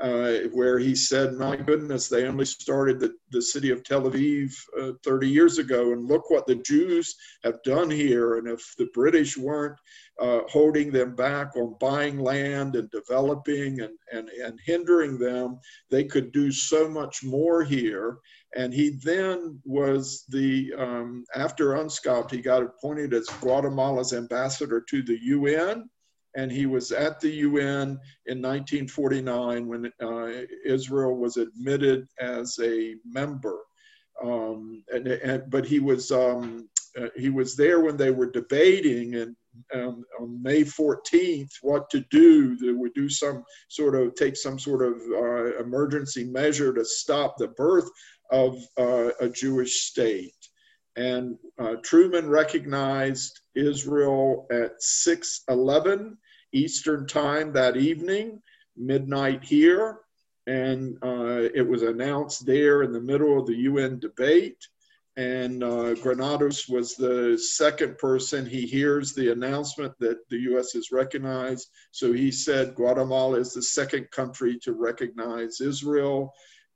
S12: uh, where he said, My goodness, they only started the, the city of Tel Aviv uh, 30 years ago, and look what the Jews have done here. And if the British weren't uh, holding them back on buying land and developing and, and, and hindering them, they could do so much more here. And he then was the, um, after UNSCOP, he got appointed as Guatemala's ambassador to the UN and he was at the UN in 1949 when uh, Israel was admitted as a member. Um, and, and, but he was um, uh, he was there when they were debating and um, on May 14th what to do. They would do some sort of take some sort of uh, emergency measure to stop the birth of uh, a Jewish state. And uh, Truman recognized Israel at 611 Eastern Time that evening, midnight here. And uh, it was announced there in the middle of the UN debate. And uh, Granados was the second person. He hears the announcement that the US is recognized. So he said Guatemala is the second country to recognize Israel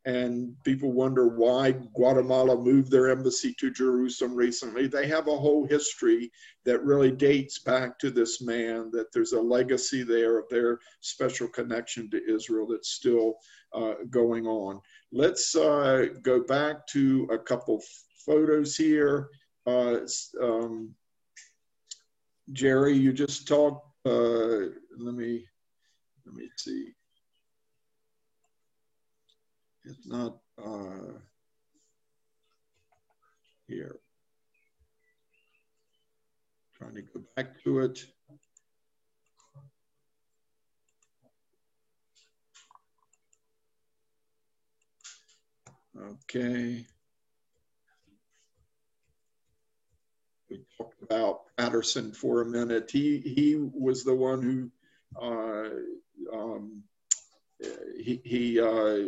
S12: and people wonder why Guatemala moved their embassy to Jerusalem recently. They have a whole history that really dates back to this man, that there's a legacy there of their special connection to Israel that's still uh, going on. Let's uh, go back to a couple photos here. Uh, um, Jerry, you just talked, uh, let me, let me see. It's not uh, here. Trying to go back to it. Okay. We talked about Patterson for a minute. He he was the one who uh, um, he, he uh,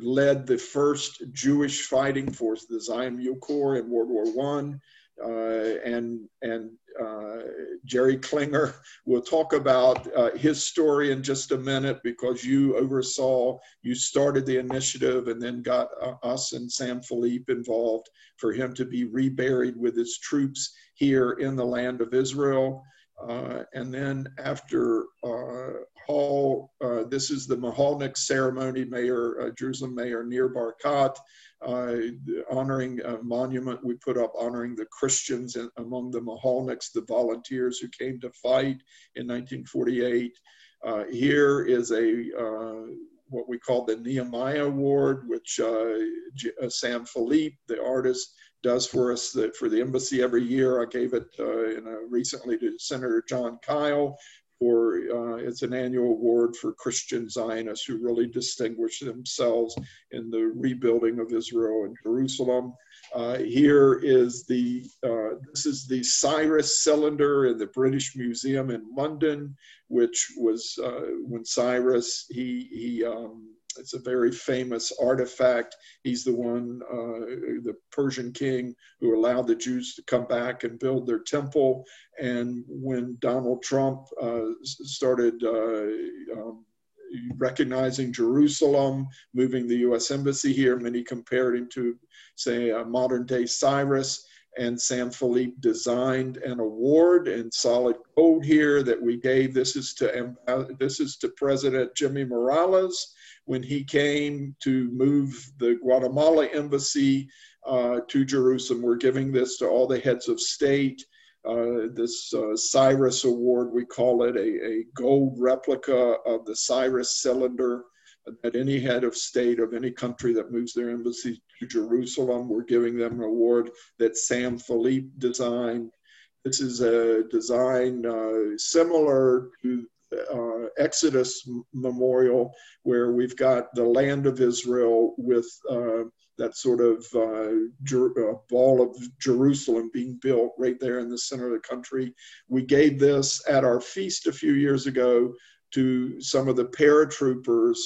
S12: led the first Jewish fighting force, the Zion Mule Corps, in World War One, uh, and and uh, Jerry Klinger will talk about uh, his story in just a minute because you oversaw, you started the initiative and then got uh, us and Sam Philipe involved for him to be reburied with his troops here in the land of Israel. Uh, and then after uh, Uh, this is the Mahalnik ceremony, Mayor, uh, Jerusalem Mayor Nir Barkat, uh, honoring a monument we put up honoring the Christians among the Mahalniks, the volunteers who came to fight in 1948. Uh, here is a what we call the Nehemiah Award, which Sam Philipe, the artist, does for us that for the embassy every year. I gave it uh, a, recently to Senator Jon Kyl for uh, it's an annual award for Christian Zionists who really distinguish themselves in the rebuilding of Israel and Jerusalem. Uh, here is the uh, this is the Cyrus cylinder in the British Museum in London, which was uh, when Cyrus he he um, it's a very famous artifact. He's the one, uh, the Persian king, who allowed the Jews to come back and build their temple. And when Donald Trump uh, started uh, um, recognizing Jerusalem, moving the U.S. embassy here, many compared him to, say, a modern day Cyrus. And Sam Philipe designed an award in solid gold here that we gave. This is to this is to President Jimmy Morales when he came to move the Guatemala embassy uh, to Jerusalem. We're giving this to all the heads of state. Uh, this uh, Cyrus Award, we call it a, a, gold replica of the Cyrus cylinder that any head of state of any country that moves their embassy to Jerusalem, we're giving them an award that Sam Philipe designed. This is a design uh, similar to uh, Exodus Memorial, where we've got the land of Israel with uh, that sort of uh, Jer- uh, ball of Jerusalem being built right there in the center of the country. We gave this at our feast a few years ago to some of the paratroopers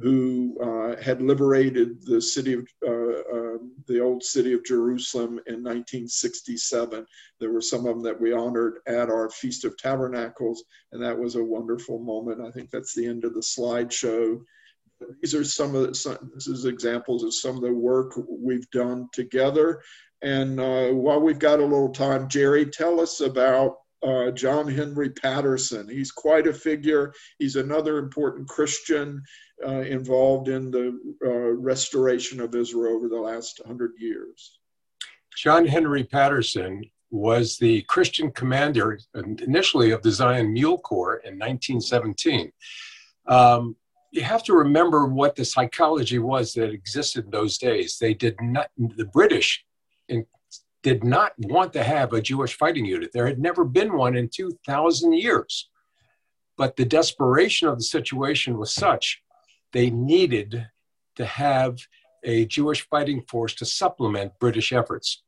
S12: who uh, had liberated the city of uh, uh, the old city of Jerusalem in 1967. There were some of them that we honored at our Feast of Tabernacles, and that was a wonderful moment. I think that's the end of the slideshow. These are some of the, some, this is examples of some of the work we've done together. And uh, while we've got a little time, Jerry, tell us about uh, John Henry Patterson. He's quite a figure. He's another important Christian uh, involved in the uh, restoration of Israel over the last hundred years.
S13: John Henry Patterson was the Christian commander initially of the Zion Mule Corps in 1917. Um, you have to remember what the psychology was that existed in those days. They did not, the British in, did not want to have a Jewish fighting unit. There had never been one in 2,000 years. But the desperation of the situation was such they needed to have a Jewish fighting force to supplement British efforts.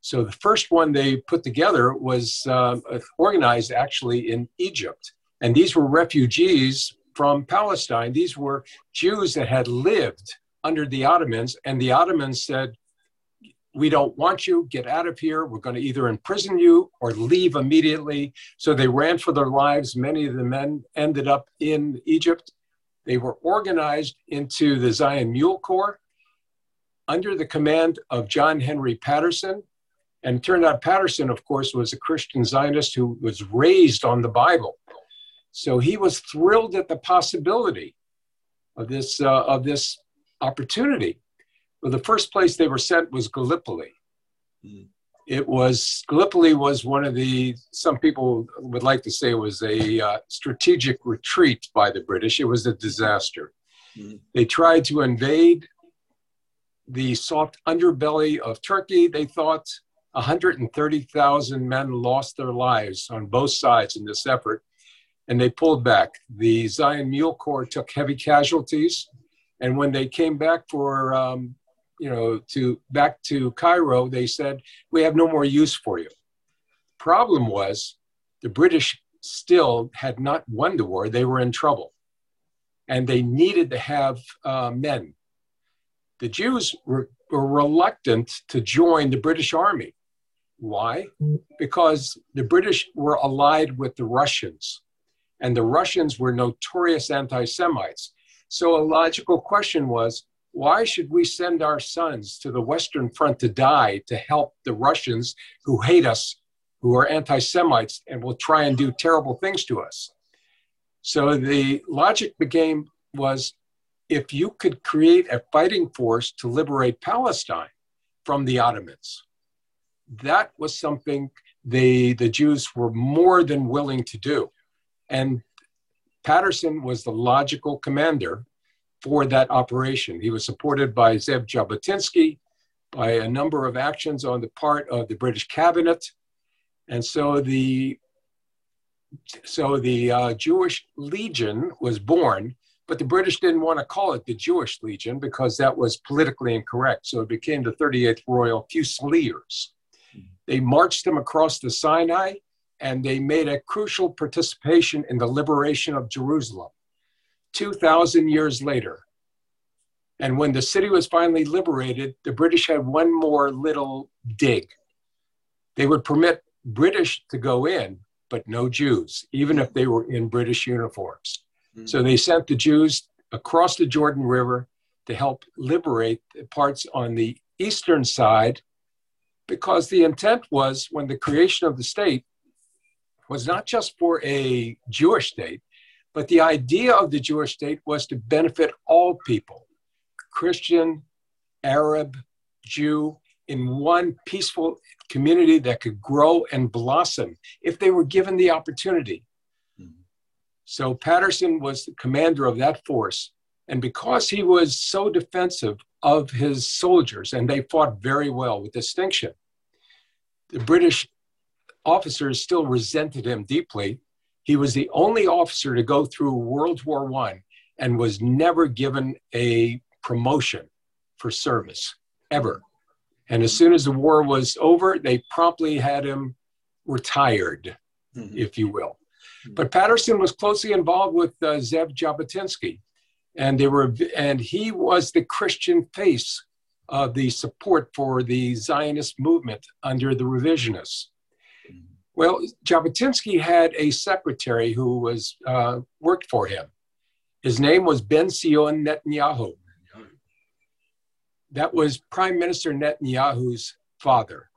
S13: So the first one they put together was uh, organized actually in Egypt. And these were refugees from Palestine. These were Jews that had lived under the Ottomans, and the Ottomans said, we don't want you, get out of here. We're going to either imprison you or leave immediately. So they ran for their lives. Many of the men ended up in Egypt. They were organized into the Zion Mule Corps under the command of John Henry Patterson. And turned out Patterson, of course, was a Christian Zionist who was raised on the Bible. So he was thrilled at the possibility of this, uh, of this opportunity. Well, the first place they were sent was Gallipoli. Mm it was Gallipoli was one of the some people would like to say was a uh, strategic retreat by the British. It was a disaster. Mm-hmm. They tried to invade the soft underbelly of Turkey. They thought 130,000 men lost their lives on both sides in this effort, and they pulled back. The Zion Mule Corps took heavy casualties, and when they came back for um, you know, to back to Cairo, they said, we have no more use for you. problem was the British still had not won the war. They were in trouble. And they needed to have uh, men. The Jews were, were reluctant to join the British army. Why? Because the British were allied with the Russians, and the Russians were notorious anti Semites. So a logical question was why should we send our sons to the Western Front to die to help the Russians who hate us, who are anti Semites, and will try and do terrible things to us? So the logic became was if you could create a fighting force to liberate Palestine from the Ottomans, that was something the, the Jews were more than willing to do. And Patterson was the logical commander for that operation. He was supported by Zev Jabotinsky, by a number of actions on the part of the British cabinet. And so the, so the uh, Jewish Legion was born, but the British didn't want to call it the Jewish Legion because that was politically incorrect. So it became the 38th Royal Fusiliers. They marched them across the Sinai and they made a crucial participation in the liberation of Jerusalem 2,000 years later. And when the city was finally liberated, the British had one more little dig. They would permit British to go in, but no Jews, even if they were in British uniforms. Mm-hmm. So they sent the Jews across the Jordan River to help liberate the parts on the eastern side because the intent was when the creation of the state was not just for a Jewish state, but the idea of the Jewish state was to benefit all people Christian, Arab, Jew in one peaceful community that could grow and blossom if they were given the opportunity. Mm-hmm. So Patterson was the commander of that force. And because he was so defensive of his soldiers, and they fought very well with distinction, the British officers still resented him deeply. He was the only officer to go through World War One and was never given a promotion for service ever. And as soon as the war was over, they promptly had him retired, mm-hmm. if you will. Mm-hmm. But Patterson was closely involved with uh, Zev Jabotinsky, and they were, and he was the Christian face of the support for the Zionist movement under the revisionists. Well, Jabotinsky had a secretary who was uh, worked for him. His name was Benzion Netanyahu. That was Prime Minister Netanyahu's father.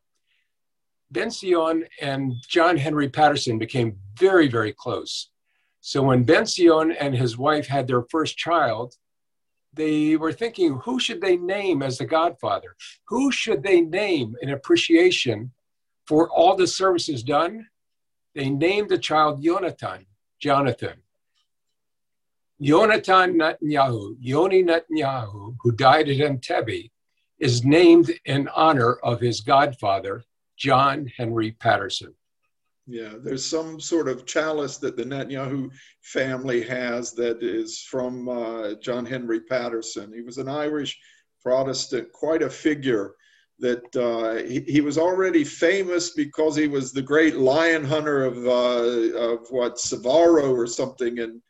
S13: Benzion and John Henry Patterson became very, very close. So when Benzion and his wife had their first child, they were thinking, who should they name as the godfather? Who should they name in appreciation for all the services done? They named the child Jonathan, Jonathan. Jonathan Netanyahu, Yoni Netanyahu, who died at Entebbe, is named in honor of his godfather, John Henry Patterson.
S12: Yeah, there's some sort of chalice that the Netanyahu family has that is from uh, John Henry Patterson. He was an Irish Protestant, quite a figure. That uh, he, he, was already famous because he was the great lion hunter of uh, of what Savaro or something in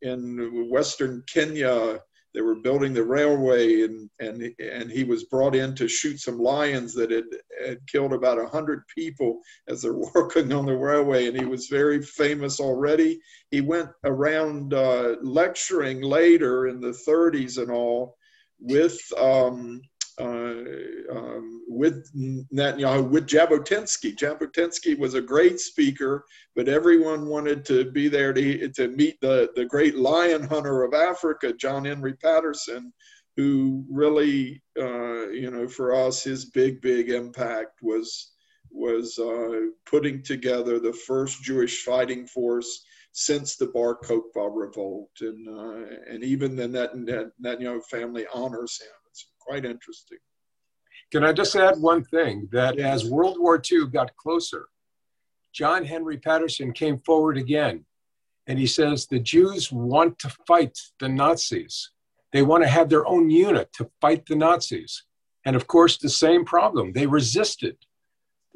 S12: in western Kenya. They were building the railway and and and he was brought in to shoot some lions that had, had killed about a hundred people as they're working on the railway. And he was very famous already. He went around uh, lecturing later in the 30s and all with um, um, with Netanyahu, with Jabotinsky. Jabotinsky was a great speaker, but everyone wanted to be there to, to meet the, the great lion hunter of Africa, John Henry Patterson, who really, uh, you know, for us, his big, big impact was was uh, putting together the first Jewish fighting force since the Bar Kokhba revolt, and uh, and even the Net, Net, Netanyahu family honors him quite interesting.
S13: Can I just add one thing that as World War II got closer, John Henry Patterson came forward again and he says the Jews want to fight the Nazis. They want to have their own unit to fight the Nazis. And of course, the same problem. They resisted.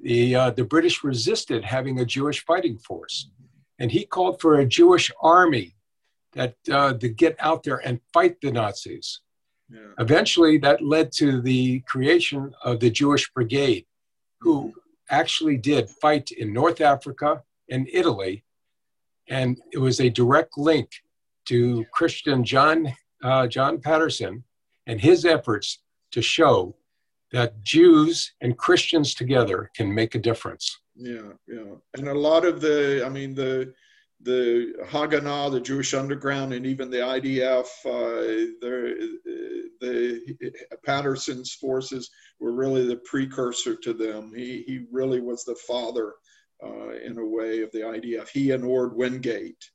S13: the, uh, the British resisted having a Jewish fighting force. And he called for a Jewish army that uh, to get out there and fight the Nazis.
S12: Yeah.
S13: Eventually, that led to the creation of the Jewish Brigade, who actually did fight in North Africa and Italy. And it was a direct link to Christian John, uh, John Patterson and his efforts to show that Jews and Christians together can make a difference.
S12: Yeah, yeah. And a lot of the, I mean, the, the Haganah, the Jewish Underground, and even the IDF, uh, the, the Patterson's forces were really the precursor to them. He, he really was the father, uh, in a way, of the IDF. He and Orde Wingate,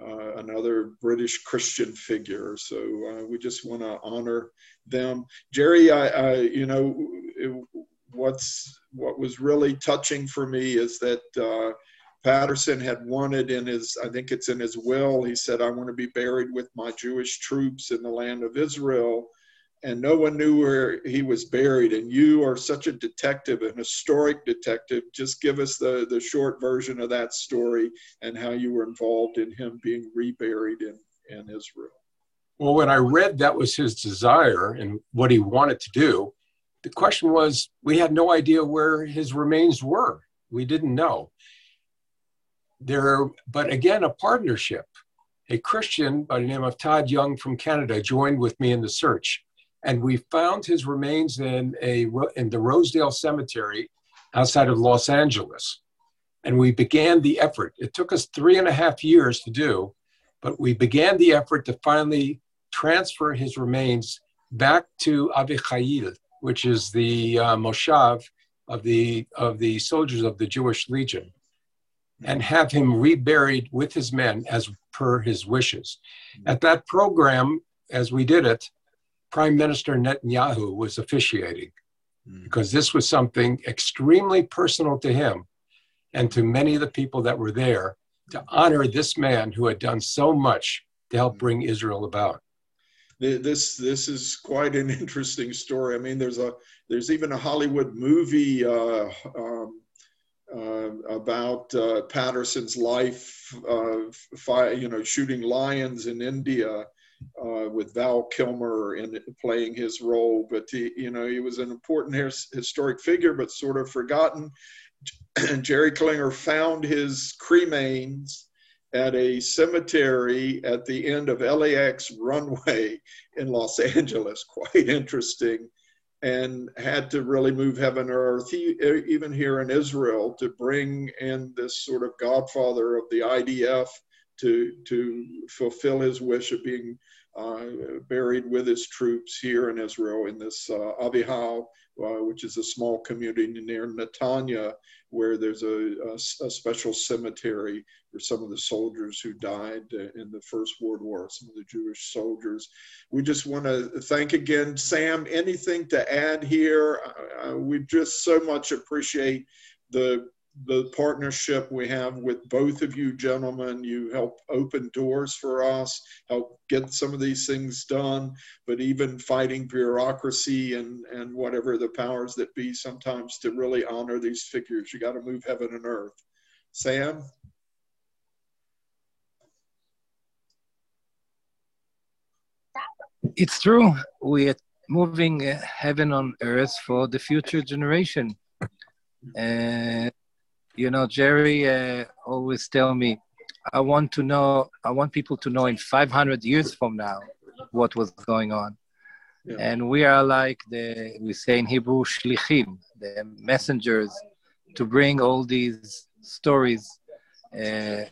S12: uh, another British Christian figure. So uh, we just want to honor them. Jerry, I, I you know, it, what's what was really touching for me is that uh, Patterson had wanted in his, I think it's in his will, he said, I want to be buried with my Jewish troops in the land of Israel. And no one knew where he was buried. And you are such a detective, an historic detective. Just give us the, the short version of that story and how you were involved in him being reburied in, in Israel.
S13: Well, when I read that was his desire and what he wanted to do, the question was we had no idea where his remains were. We didn't know there, but again, a partnership. A Christian by the name of Todd Young from Canada joined with me in the search, and we found his remains in a in the Rosedale Cemetery outside of Los Angeles. And we began the effort. It took us three and a half years to do, but we began the effort to finally transfer his remains back to Avichail, which is the uh, moshav of the of the soldiers of the Jewish Legion and have him reburied with his men as per his wishes. At that program, as we did it, Prime Minister Netanyahu was officiating because this was something extremely personal to him and to many of the people that were there to honor this man who had done so much to help bring Israel about.
S12: This this is quite an interesting story. I mean, there's a there's even a Hollywood movie uh, um, uh, about uh, Patterson's life, uh, you know, shooting lions in India uh, with Val Kilmer in playing his role. But he, you know, he was an important his- historic figure, but sort of forgotten. Jerry Klinger found his cremains at a cemetery at the end of LAX runway in Los Angeles. Quite interesting and had to really move heaven and earth, even here in Israel, to bring in this sort of godfather of the IDF to, to fulfill his wish of being buried with his troops here in Israel in this uh, Avichai, uh, which is a small community near Netanya, where there's a, a, a, special cemetery for some of the soldiers who died in the First World War, some of the Jewish soldiers. We just want to thank again, Sam. Anything to add here? Uh, we just so much appreciate the the partnership we have with both of you gentlemen. You help open doors for us, help get some of these things done, but even fighting bureaucracy and, and whatever the powers that be sometimes to really honor these figures. You got to move heaven and earth. Sam?
S14: It's true. We are moving heaven on earth for the future generation. Uh, you know, Jerry uh, always tell me, I want to know, I want people to know in 500 years from now what was going on. Yeah. And we are like the, we say in Hebrew, shlichim, the messengers to bring all these stories uh,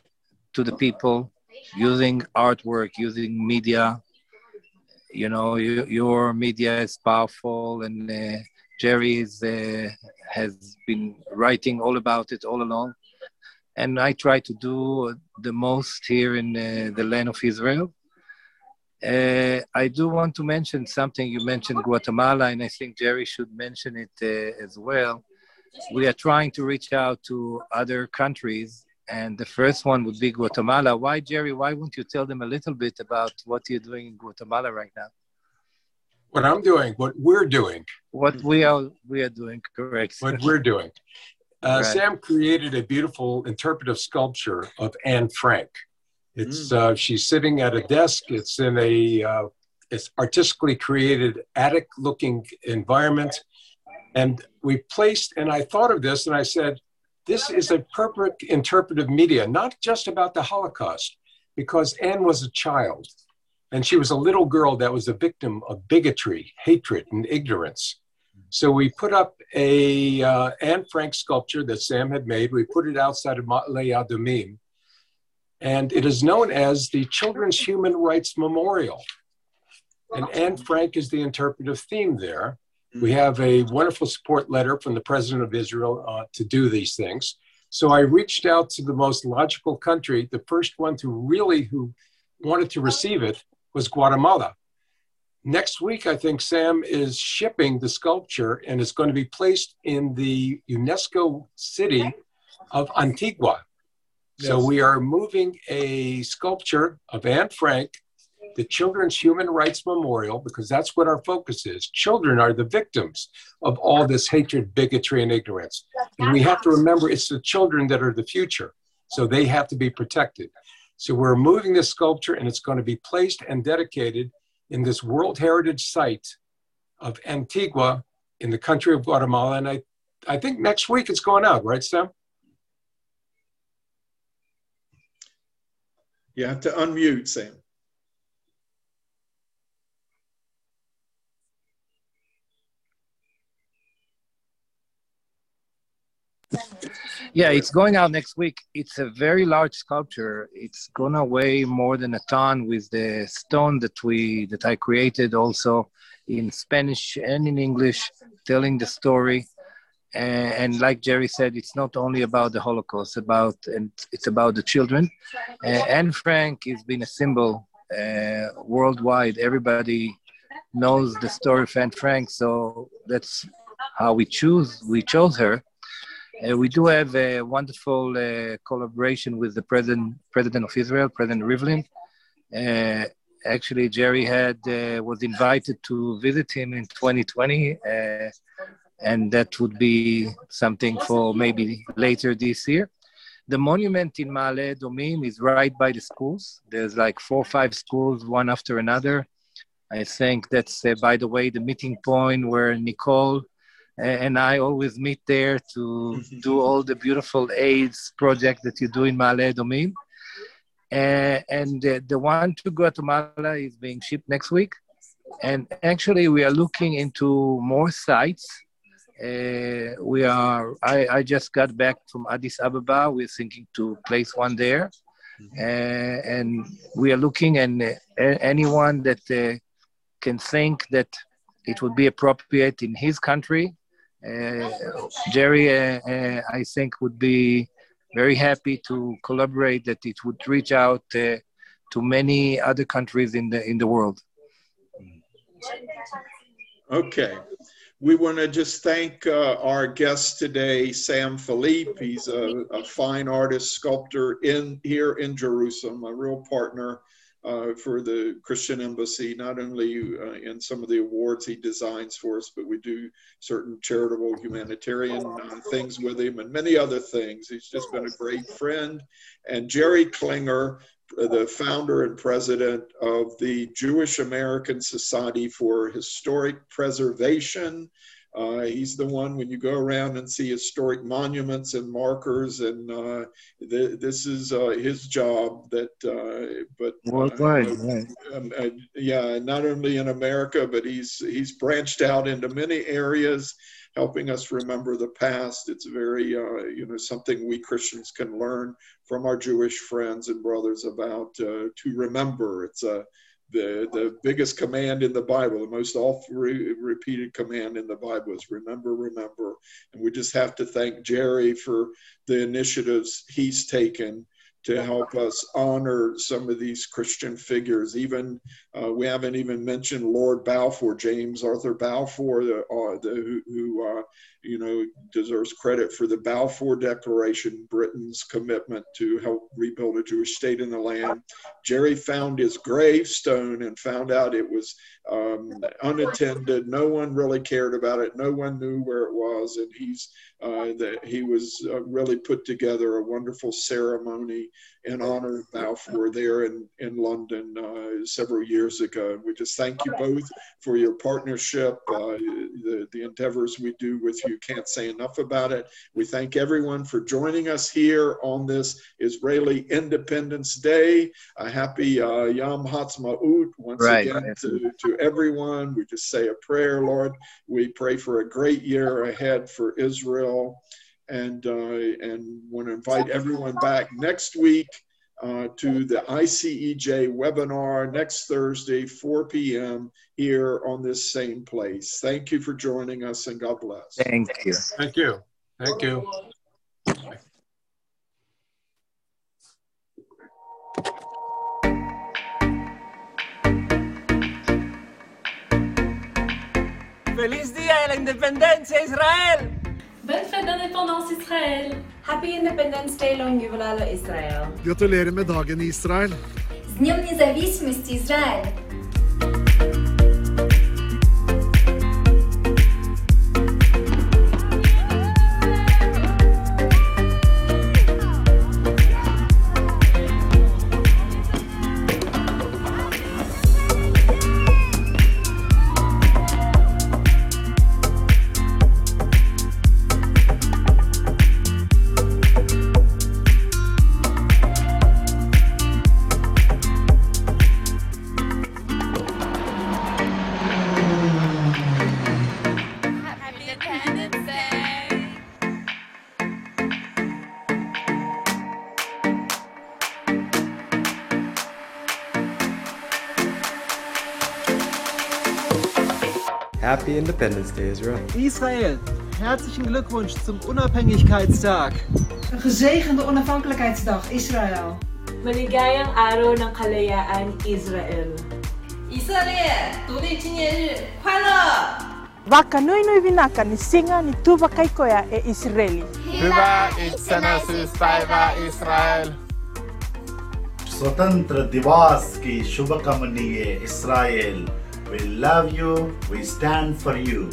S14: to the people using artwork, using media. You know, you, your media is powerful and uh, Jerry uh, has been writing all about it all along. And I try to do the most here in uh, the land of Israel. Uh, I do want to mention something. You mentioned Guatemala, and I think Jerry should mention it uh, as well. We are trying to reach out to other countries, and the first one would be Guatemala. Why, Jerry? Why won't you tell them a little bit about what you're doing in Guatemala right now?
S13: What I'm doing, what we're doing,
S14: what we are we are doing, correct?
S13: What we're doing. Uh,
S14: Right.
S13: Sam created a beautiful interpretive sculpture of Anne Frank. It's uh, she's sitting at a desk. It's in a uh, it's artistically created attic-looking environment, and we placed. And I thought of this, and I said, "This is a perfect interpretive media, not just about the Holocaust, because Anne was a child, and she was a little girl that was a victim of bigotry, hatred, and ignorance." So we put up a uh, Anne Frank sculpture that Sam had made. We put it outside of Ma'ale Adumim, and it is known as the Children's Human Rights Memorial. And Anne Frank is the interpretive theme there. We have a wonderful support letter from the President of Israel uh, to do these things. So I reached out to the most logical country. The first one to really who wanted to receive it was Guatemala. Next week, I think Sam is shipping the sculpture and it's going to be placed in the UNESCO city of Antigua. So we are moving a sculpture of Anne Frank, the Children's Human Rights Memorial, because that's what our focus is. Children are the victims of all this hatred, bigotry, and ignorance. And we have to remember it's the children that are the future. So they have to be protected. So we're moving this sculpture and it's going to be placed and dedicated in this World Heritage Site of Antigua in the country of Guatemala. And I, I think next week it's going out, right, Sam?
S12: You have to unmute, Sam.
S14: Yeah, it's going out next week. It's a very large sculpture. It's gonna weigh more than a ton with the stone that we that I created also in Spanish and in English, telling the story. And, and like Jerry said, it's not only about the Holocaust, about and it's about the children. Uh, Anne Frank has been a symbol uh, worldwide. Everybody knows the story of Anne Frank, so that's how we choose. We chose her. Uh, we do have a wonderful uh, collaboration with the president, president of Israel, President Rivlin. Uh, actually, Jerry had uh, was invited to visit him in 2020, uh, and that would be something for maybe later this year. The monument in Ma'ale Adumim is right by the schools. There's like four or five schools, one after another. I think that's, uh, by the way, the meeting point where Nicole and I always meet there to do all the beautiful AIDS project that you do in Ma'ale Adumim. Uh, and uh, the one to Guatemala is being shipped next week. And actually, we are looking into more sites. Uh, we are. I, I just got back from Addis Ababa. We're thinking to place one there, uh, and we are looking. And anyone that uh, can think that it would be appropriate in his country, Jerry, uh, uh, I think, would be very happy to collaborate. That it would reach out uh, to many other countries in the in the world.
S12: Okay. We want to just thank uh, our guest today, Sam Philipe. He's a, a fine artist, sculptor in here in Jerusalem, a real partner uh, for the Christian Embassy, not only uh, in some of the awards he designs for us, but we do certain charitable humanitarian uh, things with him and many other things. He's just been a great friend. And Jerry Klinger, the founder and president of the Jewish American Society for Historic Preservation. Uh, he's the one when you go around and see historic monuments and markers, and uh, th- this is uh, his job. That, uh, but uh,
S14: right.
S12: um, uh, yeah, not only in America, but he's he's branched out into many areas, helping us remember the past. It's very uh, you know something we Christians can learn from our Jewish friends and brothers about uh, to remember. It's a the, the biggest command in the Bible, the most often re- repeated command in the Bible is remember, remember. And we just have to thank Jerry for the initiatives he's taken to help us honor some of these Christian figures. Even uh, we haven't even mentioned Lord Balfour, James Arthur Balfour, the, uh, the, who, who uh, you know deserves credit for the Balfour Declaration, Britain's commitment to help rebuild a Jewish state in the land. Jerry found his gravestone and found out it was um, unattended. No one really cared about it. No one knew where it was, and he's uh, that he was uh, really put together a wonderful ceremony in honor of Balfour there in, in London uh, several years ago. We just thank you both for your partnership, uh, the, the endeavors we do with you. Can't say enough about it. We thank everyone for joining us here on this Israeli Independence Day. A happy uh, Yom Ha'atzmaut once
S14: Right.
S12: again to, to everyone. We just say a prayer, Lord. We pray for a great year ahead for Israel and uh, and want to invite everyone back next week uh, to the ICEJ webinar next Thursday, 4 p.m. here on this same place. Thank you for joining us, and God bless.
S14: Thank you.
S13: Thank you. Thank you.
S1: Feliz Día de la Independencia, Israel!
S2: Bonne fête d'indépendance Israël!
S3: Happy Independence Day Longivalalo Israel.
S4: Gratulerer med dagen i Israel.
S5: С Днем независимости, Израиль!
S7: Independence Day, Israel.
S1: Israel, herzlichen Glückwunsch zum Unabhängigkeitstag.
S8: Een gezegende onafhankelijkheidsdag, Israël.
S3: Maligayang araw ng kalayaan, Israel.
S9: 以色列独立纪念日快乐！
S10: Waka nui nui vinaka ni singa ni tuba kaikoya e Israeli.
S6: Hyvää itsenäisyyspäivää Israel.
S11: स्वतंत्र दिवस की शुभकामनीय Israel We love you, we stand for you.